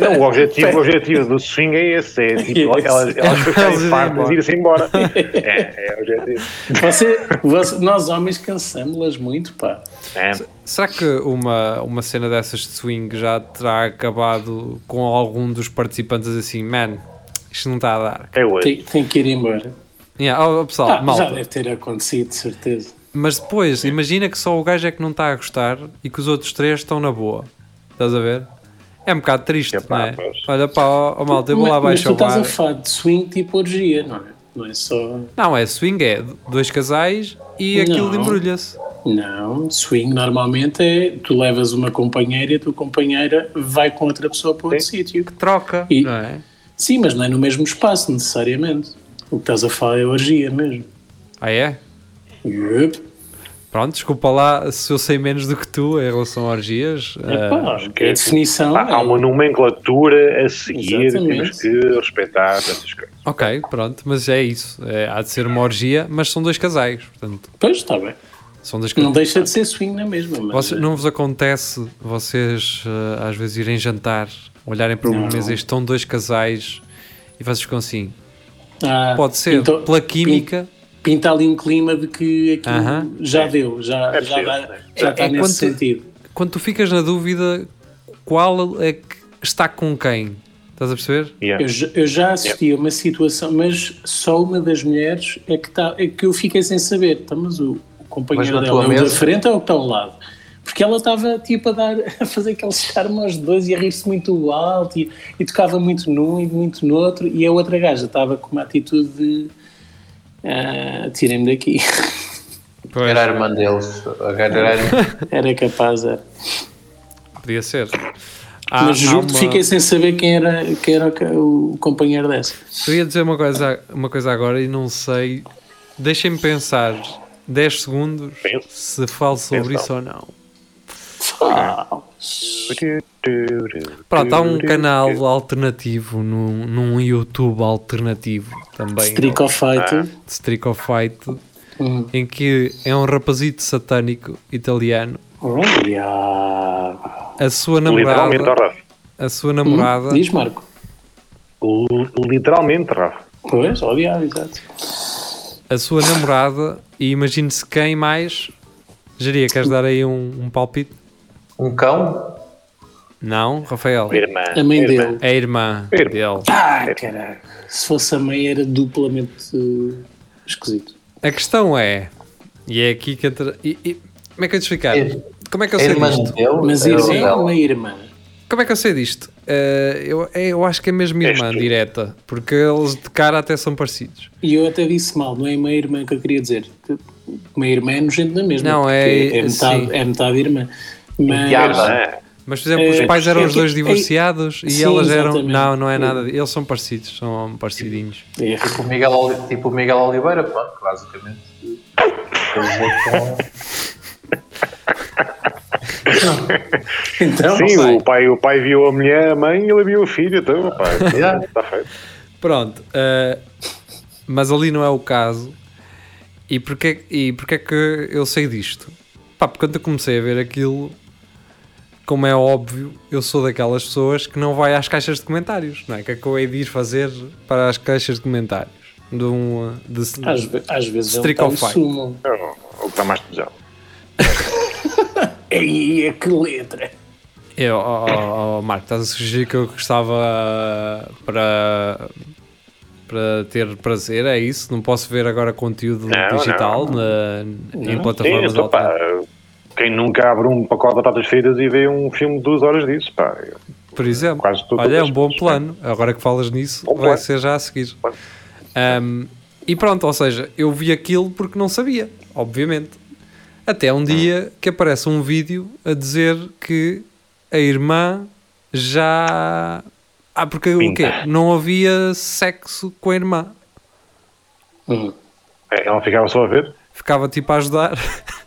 Não, o objetivo, o objetivo do swing é esse. É tipo, elas, elas ficarem fartas e ir-se embora. É, é o objetivo. Você, você- nós homens cansamos-las muito, pá. É. Será que uma, uma cena dessas de swing já terá acabado com algum dos participantes assim, man, isto não está a dar? É hoje. Tem, tem que ir embora. Yeah, oh, pessoal, Ah, já malta. deve ter acontecido, de certeza. Mas depois, imagina que só o gajo é que não está a gostar e que os outros três estão na boa. Estás a ver? É um bocado triste, Epá, não é? pois. Olha pá, ó, ó, malta, eu vou lá mas, mas abaixo tu estás a bar. falar de swing tipo orgia, não é? Não é só. Não, é swing, é dois casais e aquilo Não. embrulha-se. Não, swing normalmente é tu levas uma companheira e a tua companheira vai com outra pessoa para outro sítio. Troca, E- não é? Sim, mas não é no mesmo espaço necessariamente. O que estás a falar é orgia mesmo. Ah, é? Yup. Pronto, desculpa lá se eu sei menos do que tu em relação a orgias. Epá, ah, que a definição Há, há uma é- nomenclatura a seguir, Exatamente. temos que respeitar essas coisas. ok, pronto, mas é isso. É, há de ser uma orgia, mas são dois casais. Portanto, Pois, está bem. são dois Não casais. deixa de ser swing na mesma. Mas, Vocês- não vos acontece vocês ah, às vezes irem jantar, olharem para uma Não. mesa e estão dois casais e vocês ficam assim. Ah, Pode ser pintou- pela química. Pinta ali um clima de que aquilo Aham. já deu, já, É já, é. já É- está é nesse quando- sentido. Quando tu ficas na dúvida, qual é que está com quem? Estás a perceber? Yeah. Eu, já- eu já assisti a uma situação, mas só uma das mulheres é que, tá, é que eu fiquei sem saber. Tá, mas o, o Mas companheiro na dela é o da frente ou o que está ao lado? Porque ela estava tipo a, dar, a fazer aquele charme aos dois e a rir-se muito alto e, e tocava muito num e muito no outro e a outra gaja estava com uma atitude de ah, tirem-me daqui. Pois, Era a irmã deles. A gaja era. Era capaz, era. podia ser. Há- mas juro que uma- fiquei sem saber quem era, quem era o companheiro dessa. Eu ia dizer uma coisa, uma coisa agora e não sei. Deixem-me pensar 10 segundos Pensa. se falo sobre Pensa. isso ou não. Ah, Pronto, há um canal alternativo num, num YouTube alternativo também Streak of Fighter. de Streak of Fight Hum. em que é um rapazito satânico italiano. Olha. A sua namorada, Rafa. a sua namorada, Hum? Diz, Marco. Literalmente, Rafa. Pois, óbvio, exato. a sua namorada e imagine-se quem mais. Geria, queres dar aí um, um palpite? Um cão? Não, Rafael. Irmã. A mãe irmã. dele. É a irmã Irmã. dele. Ah, caralho. Se fosse a mãe era duplamente eh, esquisito. A questão é, e é aqui que entra. e- e- como é que eu te explicar? É- Como é que eu A sei irmã disto? dele? Mas é irmã ou uma irmã? Como é que eu sei disto? Eh, eu, é- eu acho que é mesmo irmã És tu. direta, porque eles de cara até são parecidos. E eu até disse mal, não é uma irmã que eu queria dizer. Uma irmã é nojento na mesma. Não, é- é, metade, sim. é metade irmã. Mas. Irmã. Mas, por exemplo, os É, pais eram é os dois é- divorciados e sim, elas eram. exatamente. Não, não é nada. Eles são parecidos, são parecidinhos. É. Tipo o Miguel, tipo o Miguel Oliveira, pronto, basicamente. Então, Sim, o pai, o pai viu a mulher, a mãe, e ele viu o filho, então, Yeah. está feito. Pronto, eh, mas ali não é o caso. E porquê, e porquê que eu sei disto? Pá, porque quando eu comecei a ver aquilo, como é óbvio, eu sou daquelas pessoas que não vai às caixas de comentários, não é? O que é que eu hei de ir fazer para as caixas de comentários? De um, de, Às, ve- às vezes Streak é um Fight. sumo. É que está mais pesado. Ei, é que letra. Eu, oh, oh, oh, Marco, estás a sugerir que eu gostava para, para ter prazer, é isso? Não posso ver agora conteúdo Não, digital não. Na, em Sim, plataformas alternativas? Quem nunca abre um pacote de batatas fritas e vê um filme de duas horas disso, pá. Por exemplo, olha, é um bom pessoas, plano. Agora que falas nisso, Bom vai plano. ser já a seguir. Um, e pronto, ou seja, eu vi aquilo porque não sabia, obviamente. Até um dia que aparece um vídeo a dizer que a irmã já. Ah, porque o Pinta. quê? Não havia sexo com a irmã. Hum. Ela ficava só a ver. Ficava tipo a ajudar.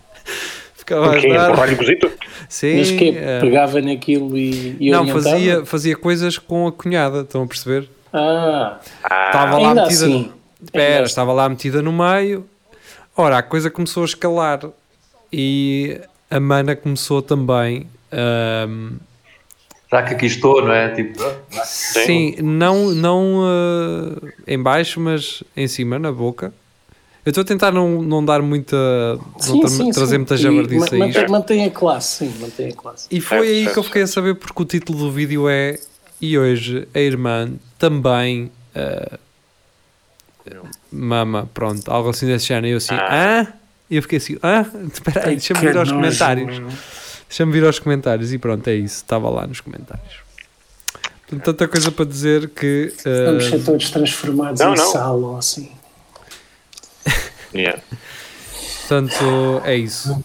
Ficava a Quem ajudar. empurrar-lhe cozito? Sim. Mas que eh, pegava naquilo e, e não, orientava? fazia, fazia coisas com a cunhada, estão a perceber? Ah, Estava lá metida. assim. Espera, Ainda estava lá metida no meio. Ora, a coisa começou a escalar e a mana começou também. ahm, Já que aqui estou, não é? Tipo, ah, sim, não, não ah, em baixo, mas em cima, na boca. Eu estou a tentar não, não dar muita. não Sim, tra- sim, trazer sim. muita E javardice ma- a isto. mantém, mantém a classe, sim, mantém a classe. E foi Certo, aí que certo, eu fiquei a saber porque o título do vídeo é E hoje a irmã também ah, mama, pronto, algo assim desse género. E eu assim, ah? E eu fiquei assim, ah? Espera aí, deixa-me Que vir aos nojo, comentários. Deixa-me vir aos comentários e pronto, é isso, estava lá nos comentários. Portanto, tanta coisa para dizer que ah, Vamos ser todos transformados Não, em não. sal ou assim. Yeah. Portanto, é isso.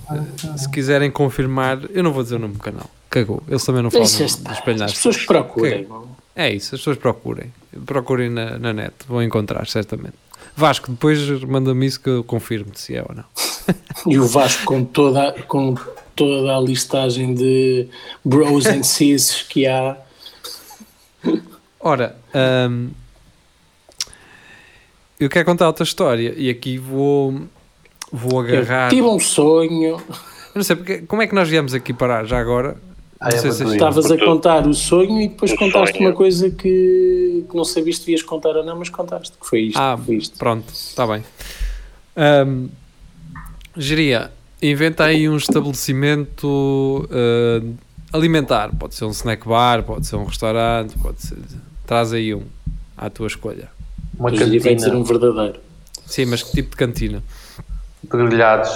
Se quiserem confirmar, eu não vou dizer o nome do canal. Cagou. Eles também não falam estar. espelhaços. As pessoas procurem. É isso, as pessoas procurem. Procurem na, na net, vão encontrar, certamente. Vasco, depois manda-me isso que eu confirmo se é ou não. E o Vasco com toda, com toda a listagem de bros and sis que há. Ora, hum, eu quero contar outra história e aqui vou, vou Eu agarrar. tive um sonho. Eu não sei porque, como é que nós viemos aqui parar já agora. Ah, Não é sei se Estavas a contar o sonho e depois O contaste sonho. uma coisa que, que não sabiste se ias contar ou não, mas contaste. Que foi isto. Ah, foi isto. pronto, está bem. Hum, geria, inventa aí um estabelecimento uh, alimentar. Pode ser um snack bar, pode ser um restaurante, pode ser. Traz aí um à tua escolha. Uma vai ser cantina um verdadeiro. Sim, mas que tipo de cantina? de grelhados.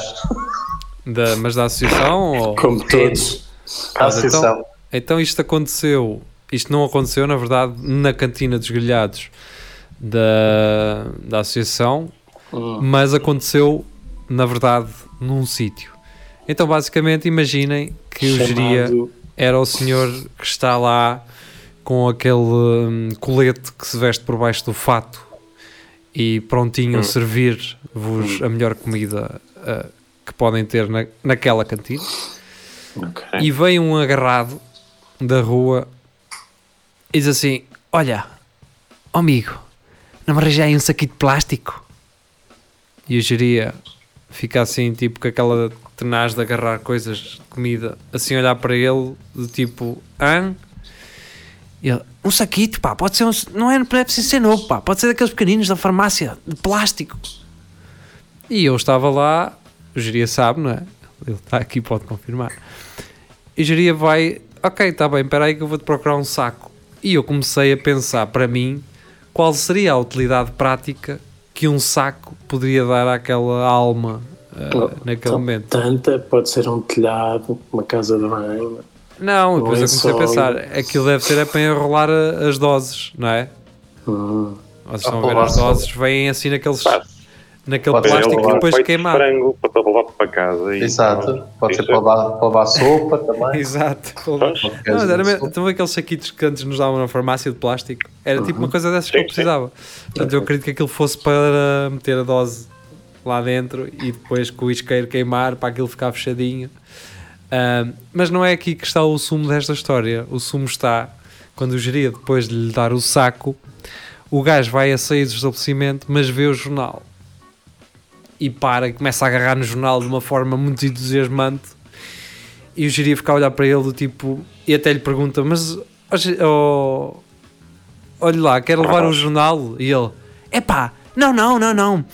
Da, mas da associação? ou... Como todos. A Mas então- associação. Então isto aconteceu, isto não aconteceu na verdade na cantina dos grelhados da, da associação, Hum. mas aconteceu na verdade num sítio. Então basicamente imaginem que o geria Chamado era o senhor que está lá com aquele hum, colete que se veste por baixo do fato e prontinho a servir-vos a melhor comida ah, que podem ter na, naquela cantina. Ok. E vem um agarrado da rua e diz assim: Olha, amigo, não me arranjei um saquinho de plástico? E o geria fica assim, tipo, com aquela tenaz de agarrar coisas de comida, assim, olhar para ele, do tipo, hã? E ele, um saquito, pá, pode ser um. Não é, não é preciso ser novo, pá, pode ser daqueles pequeninos da farmácia, de plástico. E eu estava lá, o geria sabe, não é? Ele está aqui, pode confirmar. E o geria vai, ok, está bem, espera aí que eu vou-te procurar um saco. E eu comecei a pensar para mim qual seria a utilidade prática que um saco poderia dar àquela alma Oh, naquele então, momento. Tanta, pode ser um telhado, uma casa de banho. Não, depois eu comecei a pensar, aquilo deve ser é para enrolar as doses, não é? Hum. Vocês estão a ver as doses, vêm assim naqueles, naquele Pode plástico ele e depois feito de queimar. frango para, para levar para casa. E, Exato. Pode ser para levar, para levar sopa também. Exato. Não, mas era mesmo, ver aqueles saquitos que antes nos davam na farmácia de plástico? Era tipo uma coisa dessas que eu Sim, sim. precisava. Portanto, eu acredito que aquilo fosse para meter a dose lá dentro e depois com o isqueiro queimar para aquilo ficar fechadinho. Mas não é aqui que está o sumo desta história. O sumo está quando o geria, depois de lhe dar o saco, o gajo vai a sair do estabelecimento, mas vê o jornal e para e começa a agarrar no jornal de uma forma muito entusiasmante. E o geria fica a olhar para ele do tipo e até lhe pergunta: Mas ó, olha lá, quer levar o jornal? E ele: Epá, não, não, não, não.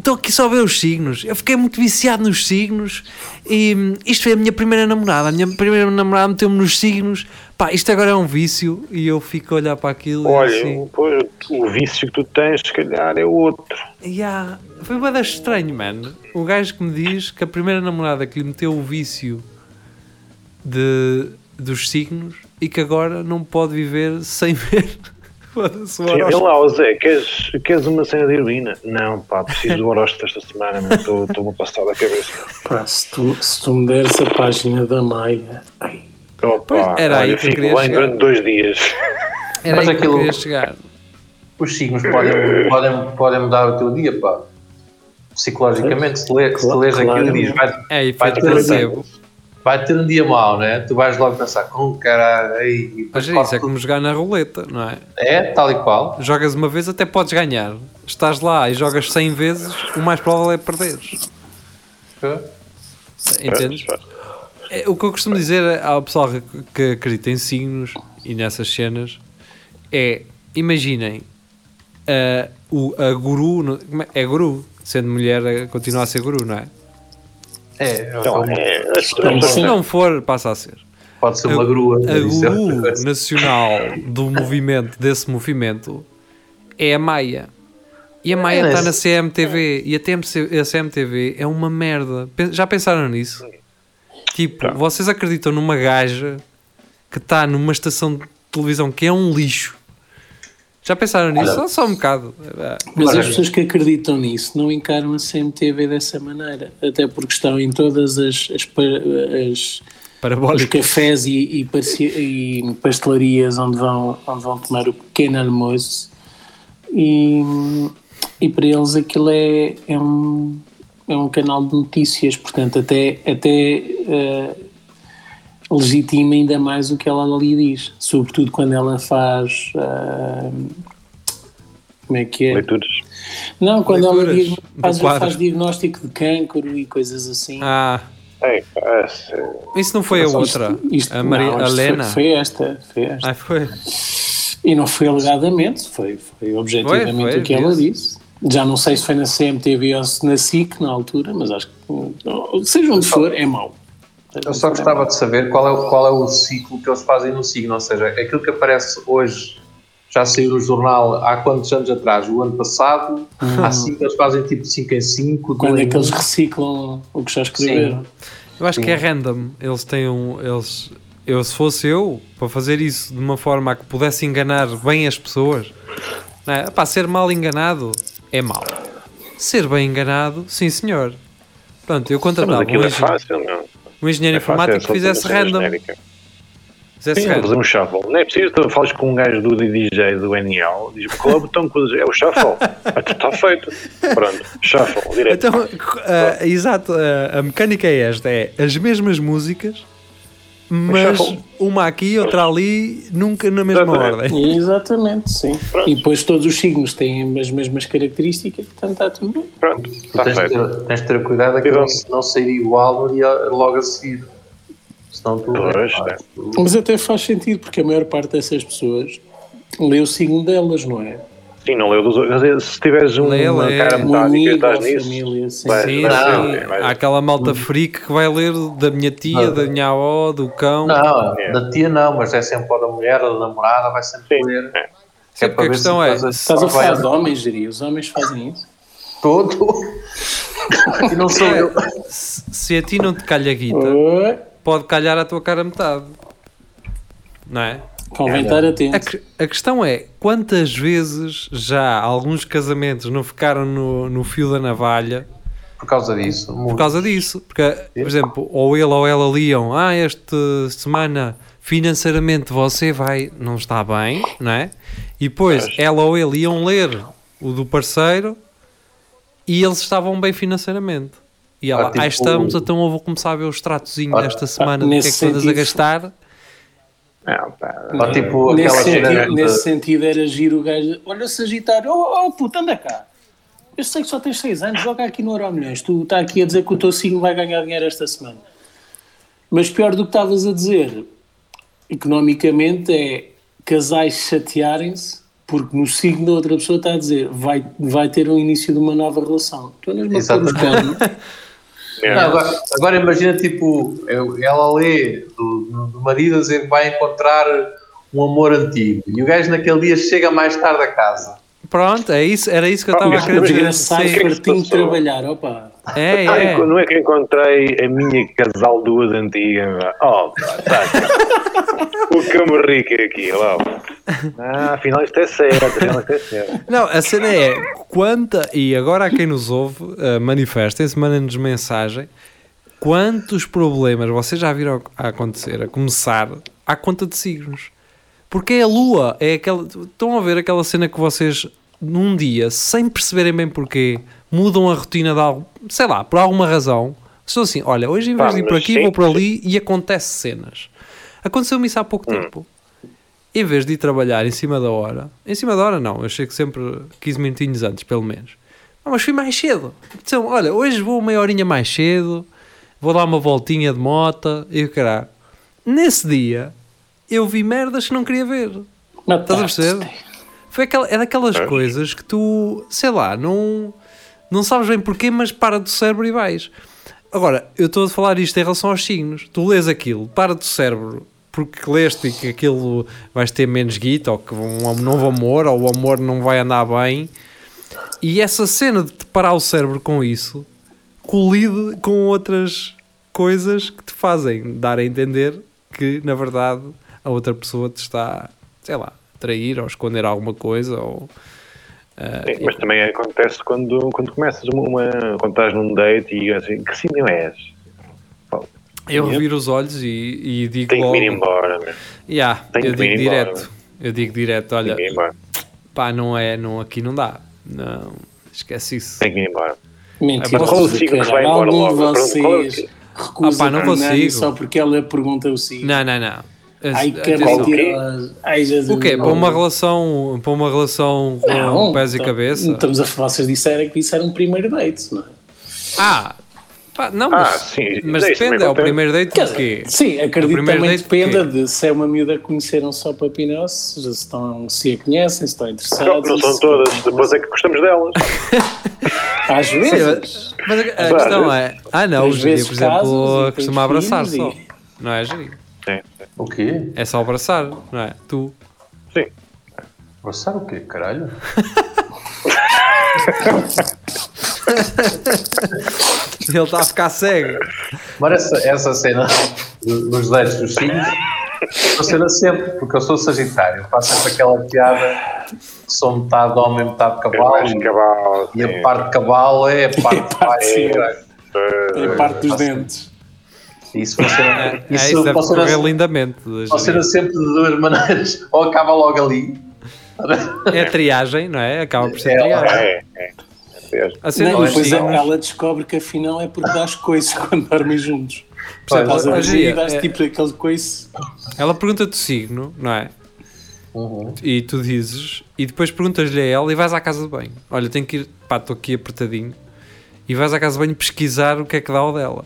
Estou aqui só a ver os signos. Eu fiquei muito viciado nos signos e hum, isto foi a minha primeira namorada. A minha primeira namorada meteu-me nos signos. Pá, isto agora é um vício. E eu fico a olhar para aquilo Olha, e assim. pois, o vício que tu tens, se calhar, é outro. Yeah. Foi bem estranho, man. O gajo que me diz que a primeira namorada que lhe meteu o vício de, dos signos e que agora não pode viver sem ver. Foda-se, lá, ó Zé, queres, queres uma cena de heroína? Não, pá, preciso do horóscopo esta semana, estou-me a passar da cabeça. Pá, se, tu, se tu me deres a página da Maia. Ai, Opa, era aí que eu fico chegar. durante dois dias. Era Mas aí que aquilo- chegar. Os signos podem, podem, podem mudar o teu dia, pá. Psicologicamente, se, lê, se Claro, lês aquilo claro. e dizes, vai, É Vai ter placebo. Vai ter um dia mau, né? Tu vais logo pensar, com caralho, aí. e Mas é isso, é como jogar na roleta, não é? É, tal e qual. Jogas uma vez, até podes ganhar. Estás lá e jogas 100 vezes, o mais provável é perderes. Entendes? É, o que eu costumo dizer ao pessoal que- acredita em signos e nessas cenas é: imaginem a, o, a guru, é- é guru, sendo mulher, eh, continua a ser guru, não é? É, Então, é, Então, Se não for, passa a ser. pode ser uma grua. A isso é nacional do movimento, desse movimento, é a Maia. E a Maia É, está esse- na CMTV e a, TMC a CMTV é uma merda. Já pensaram nisso? Tipo, vocês acreditam numa gaja que está numa estação de televisão que é um lixo Já pensaram nisso? Só, só um bocado. Mas Olha, as pessoas que acreditam nisso não encaram a CMTV dessa maneira, até porque estão em todas as, as, as- os cafés e, e e pastelarias onde vão, onde vão tomar o pequeno almoço e, e para eles aquilo é, é, um, é um canal de notícias, portanto até, até eh, legitima ainda mais o que ela ali diz, sobretudo quando ela faz ah, como é que é? Leituras. Não, quando ela Leituras diag- do faz, faz diagnóstico de cancro e coisas assim. Ah, É, é, isso não foi a outra. Isto- a Maria não, isto Helena. Foi, foi esta, foi esta. Ah, foi. E não foi alegadamente, foi, foi objetivamente Foi, foi, o que ela disse. disse. Já não sei se foi na CMTV ou se na SIC na altura, mas acho que seja onde for, é mau. Eu só é gostava de saber qual é, o- qual é o ciclo que eles fazem no signo, ou seja, aquilo que aparece hoje já saiu no jornal há quantos anos atrás? O ano passado, há cinco, eles fazem tipo 5 em 5. Quando é que eles reciclam o que já escreveram? Eu acho que é random. Eles têm um. Eles, eu, se fosse eu, para fazer isso de uma forma a que pudesse enganar bem as pessoas, não é? Pá, ser mal enganado é mau. Ser bem enganado, sim senhor. Pronto, eu Mas contratava um, aquilo é engen- fácil, não? Um engenheiro É informático que fizesse random. genérica. Fizesse Sim, random. fazer um shuffle. Não é preciso, tu falas com um gajo do DJ do NL, diz qual é o botão que usas? É o shuffle. Está feito. Pronto, shuffle, direto. Então, ah, exato, ah, a mecânica é esta: é as mesmas músicas, mas uma aqui, outra ali, nunca na mesma Exatamente. ordem. Exatamente, sim. E depois todos os signos têm as mesmas características, portanto está tudo bem. Pronto, está Tens de, feito. ter, tens de ter cuidado é que Então- não, não sair igual logo a seguir. Senão tu. Pois, ah, é. tu- Mas até faz sentido, porque a maior parte dessas pessoas lê o signo delas, não é? Sim, não leu dos outros. Se tiveres um- Lê, uma lê. cara metálica e estás nisso, família, sim. vai- Sim, vai Não. ser- vai- Há aquela malta freak que vai ler da minha tia, Não. da minha avó, do cão. Não, É. da tia não, mas é sempre da mulher ou da namorada, vai sempre Sim, ler. é. É porque a questão é, Estás a falar de homens, Jiri? Os homens fazem isso? Todo. e não sou eu. se, se a ti não te calha a guita, pode calhar a tua cara metade. Não é? Convém estar A, atento. que- a questão é, quantas vezes já alguns casamentos não ficaram no, no fio da navalha Por causa disso. por causa disso? Porque, por exemplo, ou ele ou ela liam, ah, esta semana financeiramente você vai, não está bem, não é? E depois ela ou ele iam ler o do parceiro e eles estavam bem financeiramente. E ela, Ah, tipo- ah, estamos, então eu vou começar a ver o extratozinho Ah, desta semana, do que é que andas a gastar. Não, pá. Ou tipo Nesse sentido, de- nesse sentido era giro o gajo. Olha, Sagitário, oh, oh puta, anda cá. Eu sei que só tens 6 anos, joga aqui no Euro Milhões. Tu está aqui a dizer que o teu signo vai ganhar dinheiro esta semana. Mas pior do que estavas a dizer, economicamente, é casais chatearem-se porque no signo da outra pessoa está a dizer vai, vai ter um início de uma nova relação. Tu andas-me a pôr os. É. Não, agora, agora imagina, tipo, ela lê do, do marido a dizer que vai encontrar um amor antigo e o gajo naquele dia chega mais tarde a casa. Pronto, é isso, era isso que eu estava a querer dizer. Se passou? trabalhar, opa. É, é. Não é que encontrei a minha casal duas antiga. Oh, tá o que eu me rico é aqui, lá. Ah, afinal isto é certo, afinal isto é certo. Não, a cena é quanta, e agora há quem nos ouve, uh, manifestem-se, mandem-nos mensagem. Quantos problemas vocês já viram a acontecer, a começar, à conta de signos? Porque é a lua, é aquela. Estão a ver aquela cena que vocês, num dia, sem perceberem bem porquê, mudam a rotina de algo, sei lá, por alguma razão. Estou assim, olha, hoje em vez de ir por aqui, sim, vou por ali e acontece cenas. Aconteceu-me isso há pouco tempo em vez de ir trabalhar em cima da hora, em cima da hora não, eu chego sempre 15 minutinhos antes, pelo menos. Ah, mas fui mais cedo. Então, olha, hoje vou meia horinha mais cedo, vou dar uma voltinha de moto e o caralho. Nesse dia, eu vi merdas que não queria ver. Estás a perceber? Foi aquela, é daquelas coisas que tu, sei lá, não, não sabes bem porquê, mas para do cérebro e vais. Agora, eu estou a falar isto em relação aos signos. Tu lês aquilo, para do cérebro, porque leste e que aquilo vais ter menos guita, ou que um novo amor, ou o amor não vai andar bem. E essa cena de te parar o cérebro com isso colide com outras coisas que te fazem dar a entender que, na verdade, a outra pessoa te está, sei lá, trair ou esconder alguma coisa ou... ah, Sim, mas também acontece quando, quando começas uma, uma- Quando estás num date e assim, que signo és? eu reviro os olhos e, e digo Tenho que logo... me ir embora, meu. Yeah, Tenho eu que me digo ir embora, direto. Eu digo direto, olha, que pá, não é, não, aqui não dá. Não, esquece isso. Tenho que me ir embora. Mentira. Mas qual é o signo que vai embora Algum de logo? vocês recusa Ah, pá, não consigo. só porque ela pergunta o signo. Não, não, não. Ai, que. Ai, Jesus. O quê? Para uma relação, para uma relação com Não, pés e então, cabeça? Estamos a falar, vocês disseram que isso era um primeiro date, não é? Ah, pá, não, mas, Ah, sim, mas depende, é o acontece. primeiro date do quê? sim, acredito primeiro também dependa de se é uma miúda que conheceram só para Pinel, se, estão, se a conhecem, se estão Não, interessados. não são se- todas, depois é que gostamos delas. Às Sim, vezes. mas, mas a, a questão é, ah não, dia, vezes por exemplo, costuma abraçar só. Não é, Geri? Sim, O quê? É só abraçar, não é? Tu. sim. Abraçar o quê, caralho? Ele está a ficar cego. Mas essa, essa cena do- dos dates dos filhos funciona sempre, porque eu sou sagitário. Faço sempre aquela piada que sou metade homem, metade É cavalo. mais cavalo. E sim. a parte de cavalo é a parte de baixo. sim. caralho. É a parte dos dentes. Isso funciona, É, isso isso deve funciona, correr lindamente. funciona sempre de duas maneiras. Ou acaba logo ali. É triagem, não é? Acaba por ser É, triagem. É, é. é. A cena Não, depois ela descobre que afinal é porque dás coices quando dormem juntos. Pois, Estás a ver e dás é- tipo aquele coice. Ela pergunta-te o signo, não é? E tu dizes, e depois perguntas-lhe a ela e vais à casa de banho. Olha, tenho que ir, pá, estou aqui apertadinho. E vais à casa de banho pesquisar o que é que dá o dela.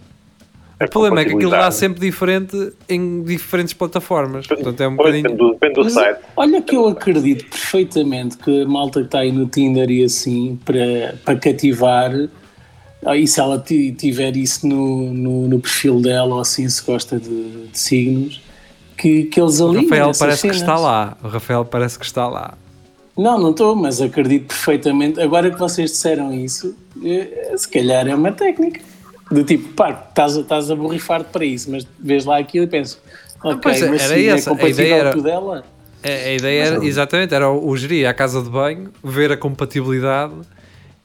O problema é que aquilo dá sempre diferente em diferentes plataformas. Portanto, é um Pois, bocadinho. Depende do, depende do Mas site. olha que eu acredito perfeitamente que a malta que está aí no Tinder e assim para, para cativar, ah, e se ela ti- tiver isso no, no, no perfil dela ou assim se gosta de, de signos, que, que eles O alinham Rafael parece que cenas. está lá. O Rafael parece que está lá. Não, não estou, mas acredito perfeitamente. Agora que vocês disseram isso, eh, se calhar é uma técnica. Do tipo, pá, estás, a- estás a borrifar-te para isso, mas vês lá aquilo e pensas, ok, pois é, mas era se é essa, a compatível ideia era- com o dela, A, a ideia era, exatamente, era o, o gerir à casa de banho, ver a compatibilidade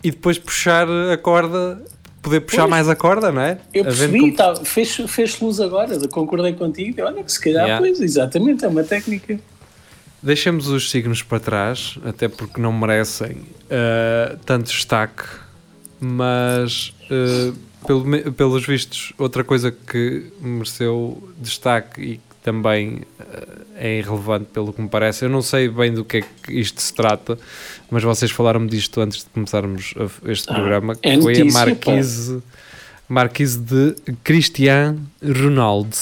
e depois puxar a corda, poder puxar Pois. mais a corda, não é? Eu percebi, com- tá, fez, fez luz agora, concordei contigo. Olha que se calhar, Yeah. pois, exatamente, é uma técnica. Deixemos os signos para trás, até porque não merecem uh, tanto destaque, mas uh, pelo pelos vistos, outra coisa que mereceu destaque e que também uh, é irrelevante pelo que me parece, eu não sei bem do que é que isto se trata, mas vocês falaram-me disto antes de começarmos este programa, que é foi a. Marquise, Marquise de Cristiano Ronaldo.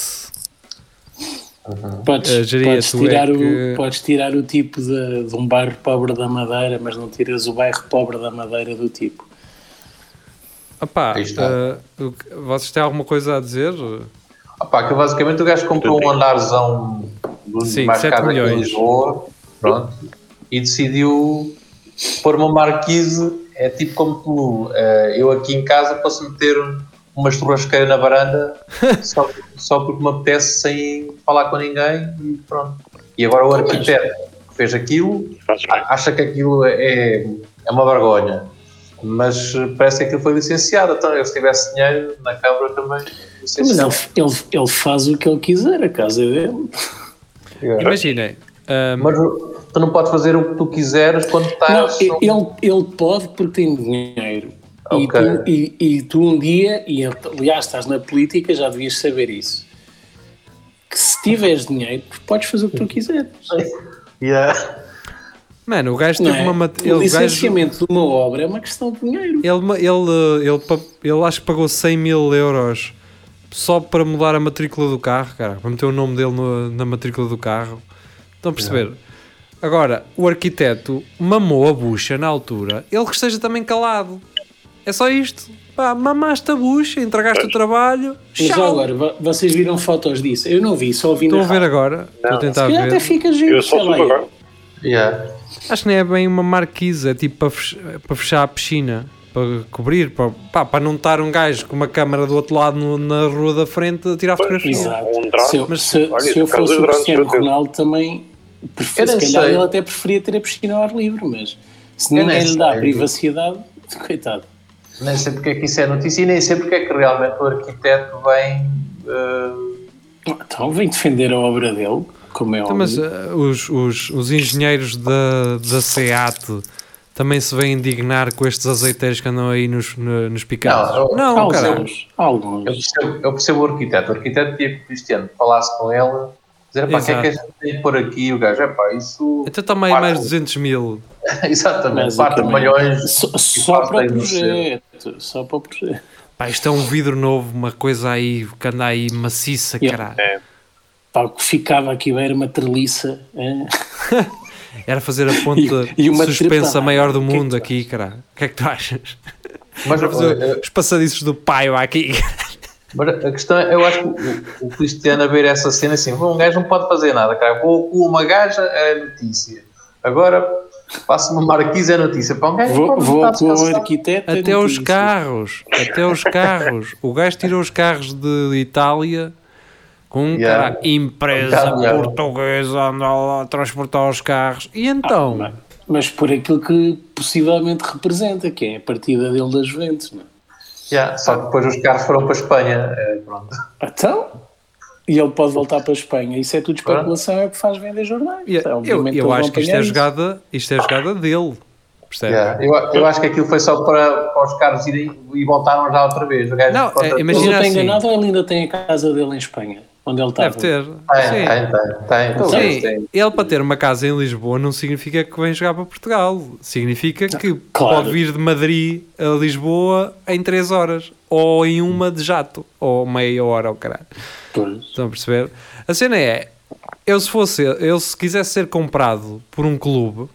Podes, Eh, Jeria, podes tu é tirar que- o, podes tirar o tipo de, de um bairro pobre da Madeira, mas não tiras o bairro pobre da Madeira do tipo. Opá, Aí está. uh, vocês têm alguma coisa a dizer? Opá, que basicamente o gajo comprou um andarzão sete caro aqui em. Lisboa pronto, e decidiu pôr uma marquise. É tipo como tu, eh, eu aqui em casa posso meter uma churrasqueira na varanda só, só porque me apetece sem falar com ninguém e pronto. E agora o arquiteto que fez aquilo acha que aquilo é, é uma vergonha. Mas eh, parece que aquilo foi licenciado. Então, se tivesse dinheiro na Câmara também Mas ele, ele, ele faz o que ele quiser, a casa é dele. Imaginem, um, Mas tu não podes fazer o que tu quiseres quando Não, estás. ele, ele pode porque tem dinheiro. E, Ok. tu, e, e tu um dia, e aliás estás na política, já devias saber isso. Que se tiveres dinheiro, podes fazer o que tu quiseres. Yeah. Mano, o gajo Não teve é? uma. mat- o Ele, o gajo, licenciamento de uma obra é uma questão de dinheiro. ele, ele, ele, pa- ele acho que pagou 100 mil euros só para mudar a matrícula do carro, cara, para meter o nome dele no- na matrícula do carro. Estão a perceber? Agora, o arquiteto mamou a bucha na altura, ele que esteja também calado. É só isto. Pá, mamaste a bucha, entregaste o trabalho. Mas Tchau. agora, vo- vocês viram fotos disso? Eu não vi, só ouvi Estou na a ver rádio. agora. Estou a Não. tentar Se calhar até ver. fica giro, Eu só agora. Yeah. Acho que nem é bem uma marquise, é tipo para fech- para fechar a piscina, para cobrir, para, pá, para não estar um gajo com uma câmara do outro lado no- na rua da frente a tirar fotografias. Exato. Um. Se eu, Mas, se, olha, se eu fosse o Cristiano. Ronaldo também Prefiro, Eu se calhar sei. ele até preferia ter a piscina ao ar livre, mas se Eu ninguém nem lhe dá sei. privacidade, coitado. Nem sei porque é que isso é notícia e nem sei porque é que realmente o arquiteto vem. eh, Então vem defender a obra dele, como é Então, óbvio. mas uh, os, os, os engenheiros da, da SEAT também se vêm indignar com estes azeiteiros que andam aí nos, no- nos picados? Não, eu- Não, alguns, alguns. eu, percebo, eu percebo o arquiteto. O arquiteto tinha que o Cristiano falasse com ele, dizer: pá, o que é que a gente tem pôr aqui? O gajo, é pá, isso. Então também Parte- mais 200 mil. Exatamente, Basicamente. 4 milhões. Só, e para o projeto. Só para o projeto. Pá, isto é um vidro novo, uma coisa aí que anda aí maciça, Yeah. caralho. Pá, o que ficava aqui era uma treliça. é? Era fazer a ponta E- e uma suspensa trepada. maior do O que é que mundo aqui, caralho. O que é que tu achas? Mas, Fazer eh, os passadiços do pai aqui. mas a questão é: eu acho que o, o Cristiano a ver essa cena assim, um gajo não pode fazer nada, cara. Vou com uma gaja é notícia. Agora faço uma marquise é notícia. Para um gajo Vou, vou com o arquiteto. é Até os carros, até os carros. O gajo tirou os carros de Itália um Yeah. cara, empresa Um portuguesa anda lá a transportar os carros. E então? Mas, mas por aquilo que possivelmente representa, que é a partida dele das Juventus. Não? é? Yeah, só que depois os carros foram para a Espanha. é, pronto. Então, e ele pode voltar para a Espanha. Isso é tudo especulação, é o que faz vender jornais. E- Então, eu eu acho que isto é, jogada, isto é jogada dele. Percebe? Yeah, Eu, eu acho que aquilo foi só para, para os carros irem e voltaram já outra vez. O gajo Não, é, Mas imagina assim. enganado ou ele ainda tem a casa dele em Espanha? Onde ele estava? Deve ter. Tem, Sim. tem, tem, tem. Sim, Tem. ele para ter uma casa em Lisboa não significa que vem jogar para Portugal. Significa que Claro. pode vir de Madrid a Lisboa em 3 horas. Ou em uma de jato. Ou meia hora, ou caralho. Pois. Estão a perceber? A cena é, eu se fosse, eu se quisesse ser comprado por um clube,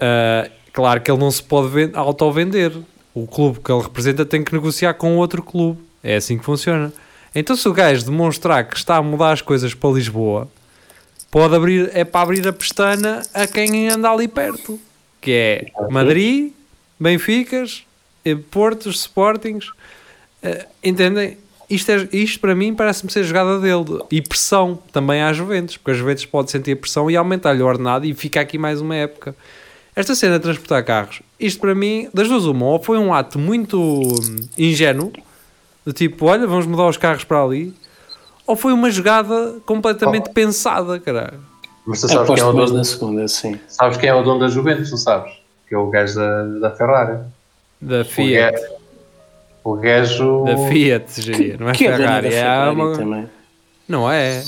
ah, claro que ele não se pode ven- auto-vender. O clube que ele representa tem que negociar com outro clube. É assim que funciona. Então se o gajo demonstrar que está a mudar as coisas para Lisboa, pode abrir, é para abrir a pestana a quem anda ali perto. Que é Madrid, Benficas, eh, Portos, Sportings. Eh, entendem? Isto, é, isto para mim parece-me ser jogada dele. E pressão também às Juventus, porque as Juventus pode sentir pressão e aumentar-lhe o ordenado e fica aqui mais uma época. Esta cena de transportar carros, isto para mim, das duas uma, ou foi um ato muito hum, ingênuo, do tipo, olha, vamos mudar os carros para ali, ou foi uma jogada completamente pensada, caralho. Mas tu sabes quem, é o dono, na segunda, sim. sabes quem é o dono da Juventus, tu sabes? Que é o gajo da, da Ferrari. Da Fiat. O gajo. Da Fiat, geria, não é que é Ferrari, da é Ferrari uma- também. Não é.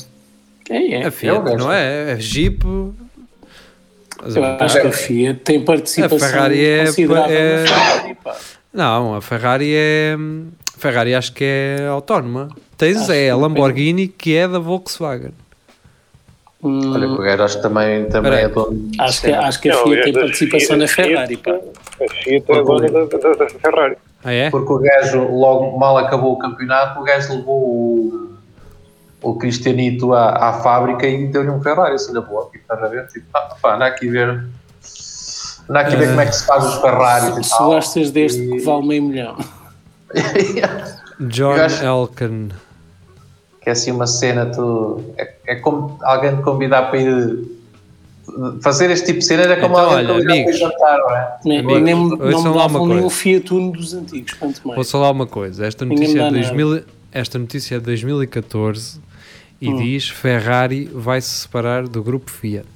É, é. A Fiat, o gajo. não é? É Jeep. Eu a- acho que a Fiat tem participação A Ferrari é- é- na Ferrari, pá. Não, a Ferrari é. Ferrari acho que é autónoma. Tens Acho é a Lamborghini que é da Volkswagen. Hum, Olha, que o gajo acho que também, também Peraí. é dono. acho, que, acho que a Fiat tem participação na Ferrari, pá. A Fiat é dona da, da, da Ferrari. Ah, é? Porque o gajo, logo mal acabou o campeonato, o gajo levou o, o Cristianito à, à fábrica e deu-lhe um Ferrari, assim na boa. Tipo, estás a ver? Tipo, ah, pá, anda aqui ver. Anda aqui ver como é que se faz os Ferraris e Se tal. gostas deste E- que vale meio milhão. John Elkan. que é assim uma cena, tu, é, é como alguém te convidar para ir. Fazer este tipo de cenas é como Então, alguém te olha, convidar amigos. para ir jantar, não é? Nem, Amigos, nem, não me davam nem um Fiat Uno dos antigos, quanto mais. Vou lá uma coisa. Esta notícia, é me de dá 2000, esta notícia é de 2014 e Hum. diz Ferrari vai se separar do grupo Fiat.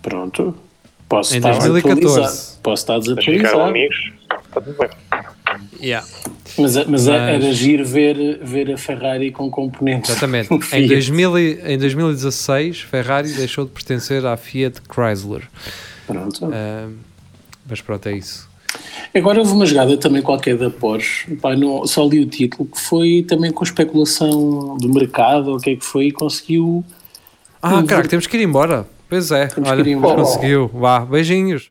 Pronto. Posso Em estar 2014. desatualizado. Posso estar Mas ficaram desatualizado. amigos. Está tudo bem. Yeah. Mas, mas, Mas- era giro ver, ver a Ferrari com componentes. Exatamente. em, Fiat. 2000, e- em 2016, Ferrari deixou de pertencer à Fiat Chrysler. Pronto. Ah, mas pronto, é isso. Agora houve uma jogada também qualquer da Porsche, pá, não, só li o título, que foi também com especulação do mercado, ou o que é que foi, e conseguiu. Ah, caraca, temos que ir embora. Pois é, Temos olha, conseguiu. Vá, beijinhos.